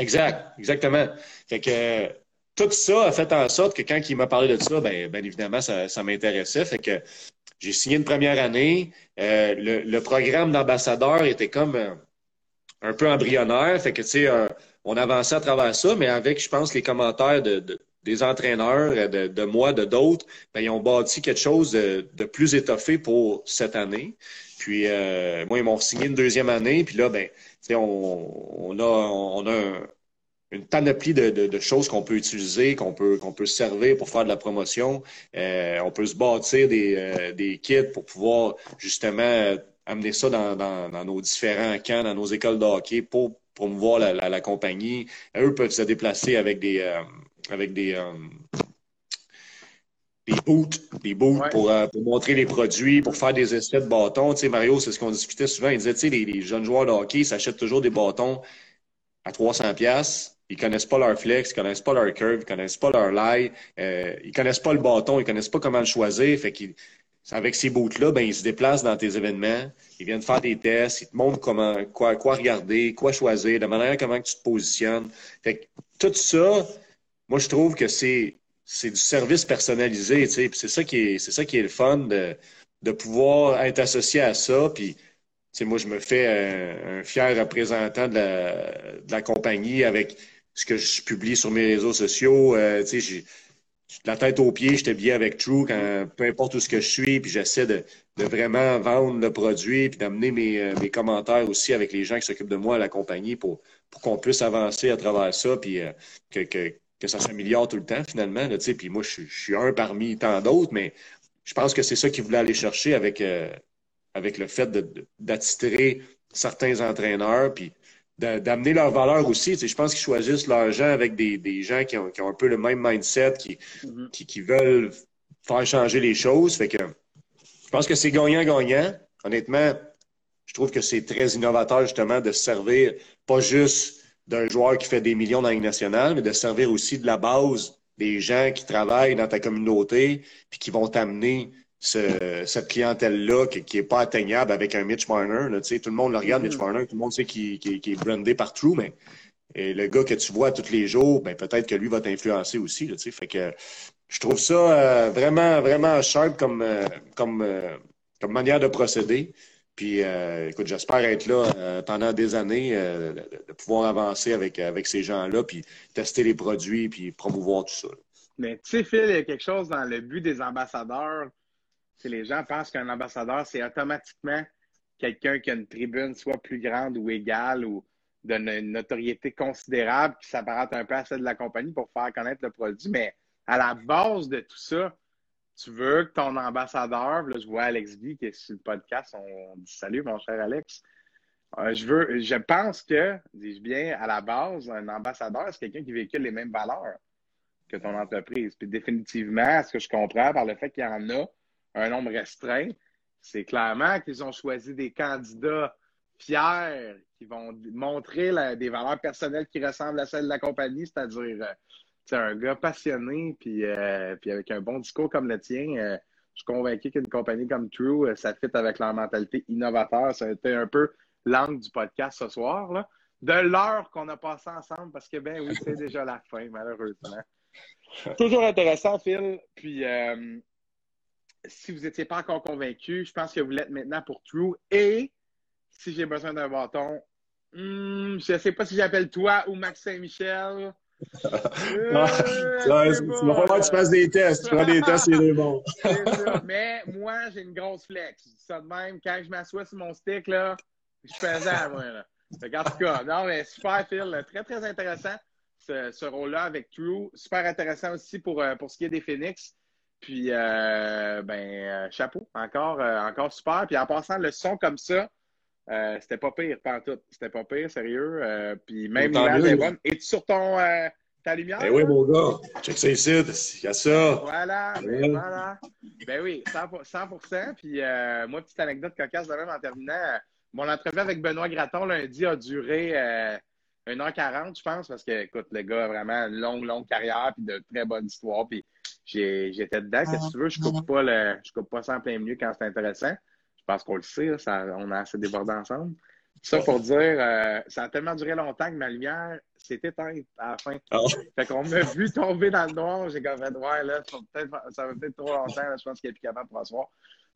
S2: Exact, exactement. Fait que tout ça a fait en sorte que quand il m'a parlé de ça, ben, ben évidemment, ça, ça m'intéressait. Fait que j'ai signé une première année. Euh, le, le, programme d'ambassadeur était comme euh, un peu embryonnaire. Fait que, tu sais, euh, on avançait à travers ça, mais avec, je pense, les commentaires de, de des entraîneurs, de, de moi, de d'autres, ben, ils ont bâti quelque chose de, de, plus étoffé pour cette année. Puis, euh, moi, ils m'ont signé une deuxième année. Puis là, ben, on, on, a, on a une panoplie de, de, de choses qu'on peut utiliser, qu'on peut, qu'on peut servir pour faire de la promotion. Euh, on peut se bâtir des, euh, des kits pour pouvoir justement amener ça dans, dans, dans, nos différents camps, dans nos écoles de hockey pour promouvoir la, la, la compagnie. Eux peuvent se déplacer avec des, euh, avec des, des boots, des boots pour, euh, pour, montrer les produits, pour faire des essais de bâtons. Tu sais, Mario, c'est ce qu'on discutait souvent. Il disait, tu sais, les, les, jeunes joueurs de hockey s'achètent toujours des bâtons à 300 pièces. Ils connaissent pas leur flex, ils connaissent pas leur curve, ils connaissent pas leur lie, euh, ils connaissent pas le bâton, ils connaissent pas comment le choisir. Fait avec ces boots-là, ben, ils se déplacent dans tes événements, ils viennent faire des tests, ils te montrent comment, quoi, quoi regarder, quoi choisir, de manière comment tu te positionnes. Fait que tout ça, moi, je trouve que c'est du service personnalisé, tu sais. C'est ça qui est ça qui est le fun de, de pouvoir être associé à ça. Puis, moi, je me fais un, fier représentant de la compagnie avec ce que je publie sur mes réseaux sociaux. Euh, tu sais, la tête aux pieds, j'étais bien avec True peu importe où ce que je suis, puis j'essaie de, vraiment vendre le produit, puis d'amener mes, euh, mes, commentaires aussi avec les gens qui s'occupent de moi à la compagnie pour, pour qu'on puisse avancer à travers ça, puis euh, que, ça s'améliore tout le temps finalement. Là, puis moi, je, suis un parmi tant d'autres, mais je pense que c'est ça qu'ils voulaient aller chercher avec, avec le fait d'attitrer certains entraîneurs, puis d'amener leur valeur aussi. je pense qu'ils choisissent leurs gens avec des, des gens qui ont, qui ont, un peu le même mindset, qui, mm-hmm. qui, qui, veulent faire changer les choses. Fait que je pense que c'est gagnant-gagnant. Honnêtement, je trouve que c'est très innovateur justement de servir pas juste d'un joueur qui fait des millions dans la Ligue nationale, mais de servir aussi de la base des gens qui travaillent dans ta communauté puis qui vont t'amener ce, cette clientèle-là qui, qui est pas atteignable avec un Mitch Marner. Là, tout le monde le regarde, Mitch mm-hmm. Marner, tout le monde sait qu'il qui, est brandé partout, mais et le gars que tu vois tous les jours, ben peut-être que lui va t'influencer aussi. Là, fait que je trouve ça euh, vraiment, vraiment sharp comme, euh, comme, euh, comme manière de procéder. Puis, écoute, j'espère être là pendant des années, de, pouvoir avancer avec, avec ces gens-là, puis tester les produits, puis promouvoir tout ça.
S1: Mais tu sais, Phil, il y a quelque chose dans le but des ambassadeurs. Les gens pensent qu'un ambassadeur, c'est automatiquement quelqu'un qui a une tribune soit plus grande ou égale ou d'une notoriété considérable qui s'apparente un peu à celle de la compagnie pour faire connaître le produit. Mais à la base de tout ça, tu veux que ton ambassadeur, là, je vois Alex V qui est sur le podcast, on dit salut mon cher Alex. Euh, je veux, je pense que, dis-je bien, à la base, un ambassadeur, c'est quelqu'un qui véhicule les mêmes valeurs que ton entreprise. Puis définitivement, ce que je comprends par le fait qu'il y en a un nombre restreint, c'est clairement qu'ils ont choisi des candidats fiers qui vont montrer des valeurs personnelles qui ressemblent à celles de la compagnie, c'est-à-dire euh, c'est un gars passionné, puis, euh, puis avec un bon discours comme le tien, euh, je suis convaincu qu'une compagnie comme True, euh, ça fit avec leur mentalité innovateur. Ça a été un peu l'angle du podcast ce soir, de l'heure qu'on a passé ensemble, parce que, ben oui, c'est déjà la fin, malheureusement. Toujours intéressant, Phil. Puis, si vous n'étiez pas encore convaincu, je pense que vous l'êtes maintenant pour True. Et si j'ai besoin d'un bâton, hmm, je ne sais pas si j'appelle toi ou Max Saint-Michel.
S2: Euh, il va falloir que tu fasses des tests. Tu feras des tests, il est bon.
S1: Mais moi, j'ai une grosse flex. Ça de même, quand je m'assois sur mon stick, là, je suis pesant, moi. Là. en tout cas, non, mais super, Phil. Très, très intéressant, ce, ce rôle-là avec True. Super intéressant aussi pour, euh, pour ce qui est des Phoenix. Puis, euh, ben, chapeau. Encore, encore super. Puis, en passant le son comme ça, euh, c'était pas pire, pas tout. C'était pas pire, sérieux. Euh, puis même l'image est bonne. Es-tu sur ton, euh, ta lumière?
S2: Ben oui, mon gars. Check ça ici. Il y a ça.
S1: Voilà. Ben, voilà. Ben oui, 100%. 100%. Puis moi, petite anecdote cocasse de même en terminant. Mon entrevue avec Benoît Graton lundi a duré 1h40, je pense, parce que, écoute, le gars a vraiment une longue, longue carrière puis de très bonne histoire. Puis j'étais dedans. Qu'est-ce que tu veux? Je coupe pas le, je coupe pas ça en plein milieu quand c'est intéressant. Je pense qu'on le sait, ça, on a assez débordé ensemble. Ça pour dire, euh, ça a tellement duré longtemps que ma lumière s'est éteinte à la fin.
S2: Ah.
S1: Fait qu'on m'a vu tomber dans le noir. J'ai comme fait, ouais, là, ça va peut-être ça va peut-être trop longtemps. là, je pense qu'il est plus capable pour asseoir.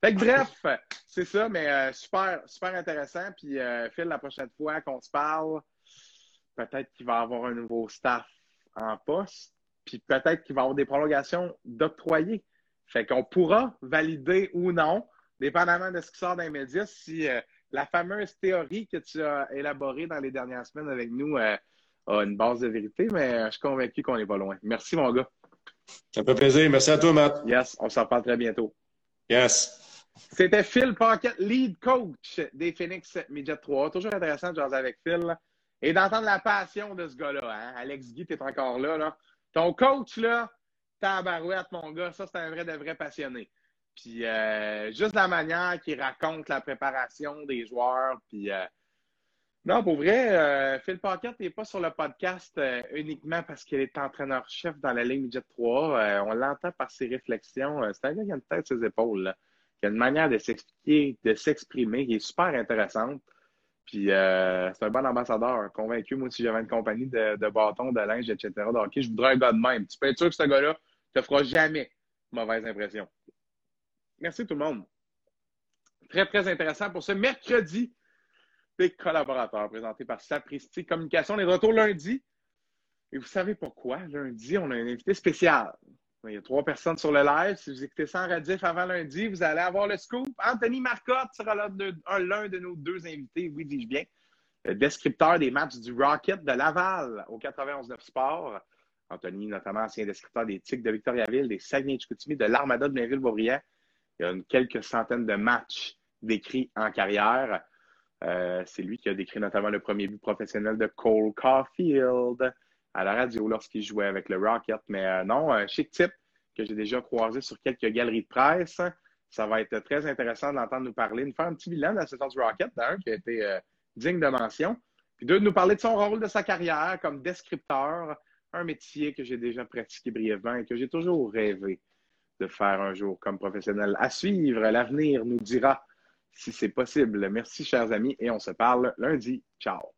S1: Fait que bref, c'est ça, mais euh, super, super intéressant. Puis, euh, Phil, la prochaine fois qu'on se parle, peut-être qu'il va y avoir un nouveau staff en poste. Puis peut-être qu'il va y avoir des prolongations d'octroyer. Fait qu'on pourra valider ou non, dépendamment de ce qui sort dans les médias, si euh, la fameuse théorie que tu as élaborée dans les dernières semaines avec nous euh, a une base de vérité, mais euh, je suis convaincu qu'on n'est pas loin. Merci, mon gars.
S2: Ça me fait plaisir. Merci à toi, Matt.
S1: Yes, on s'en parle très bientôt.
S2: Yes.
S1: C'était Phil Paquette, lead coach des Phoenix Midget 3. Toujours intéressant de jaser avec Phil et d'entendre la passion de ce gars-là. Hein? Alex Guy, t'es encore là, là. Ton coach, là, tabarouette, mon gars, ça, c'est un vrai de vrai passionné. Puis euh, juste la manière qu'il raconte la préparation des joueurs. Puis euh, non, pour vrai, euh, Phil Paquette n'est pas sur le podcast uniquement parce qu'il est entraîneur-chef dans la Ligue Midget 3. Euh, on l'entend par ses réflexions. C'est un gars qui a une tête sur ses épaules. Là. Qui a une manière de s'expliquer, de s'exprimer qui est super intéressante. Puis euh, c'est un bon ambassadeur. Convaincu, moi, si j'avais une compagnie de, de de linge, etc., de hockey, je voudrais un gars de même. Tu peux être sûr que ce gars-là ne te fera jamais mauvaise impression. Merci tout le monde. Très, très intéressant pour ce mercredi des collaborateurs présenté par Sapristi Communication. On est de retour lundi. Et vous savez pourquoi? Lundi, on a un invité spécial. Il y a trois personnes sur le live. Si vous écoutez ça en radif avant lundi, vous allez avoir le scoop. Anthony Marcotte sera l'un de, l'un de nos deux invités, oui, dis-je bien. Le descripteur des matchs du Rocket de Laval au 91-9 Sport. Anthony, notamment ancien descripteur des Tigres de Victoriaville, des Saguenay-Chicoutimi, de l'Armada de Blainville-Bourrière. Il y a une, quelques centaines de matchs décrits en carrière. Euh, c'est lui qui a décrit notamment le premier but professionnel de Cole Caulfield à la radio lorsqu'il jouait avec le Rocket. Mais euh, non, un chic type que j'ai déjà croisé sur quelques galeries de presse. Ça va être très intéressant de l'entendre nous parler, nous faire un petit bilan de la saison du Rocket, d'un qui a été euh, digne de mention. Puis deux, de nous parler de son rôle de sa carrière comme descripteur, un métier que j'ai déjà pratiqué brièvement et que j'ai toujours rêvé de faire un jour comme professionnel. À suivre, l'avenir nous dira si c'est possible. Merci, chers amis, et on se parle lundi. Ciao.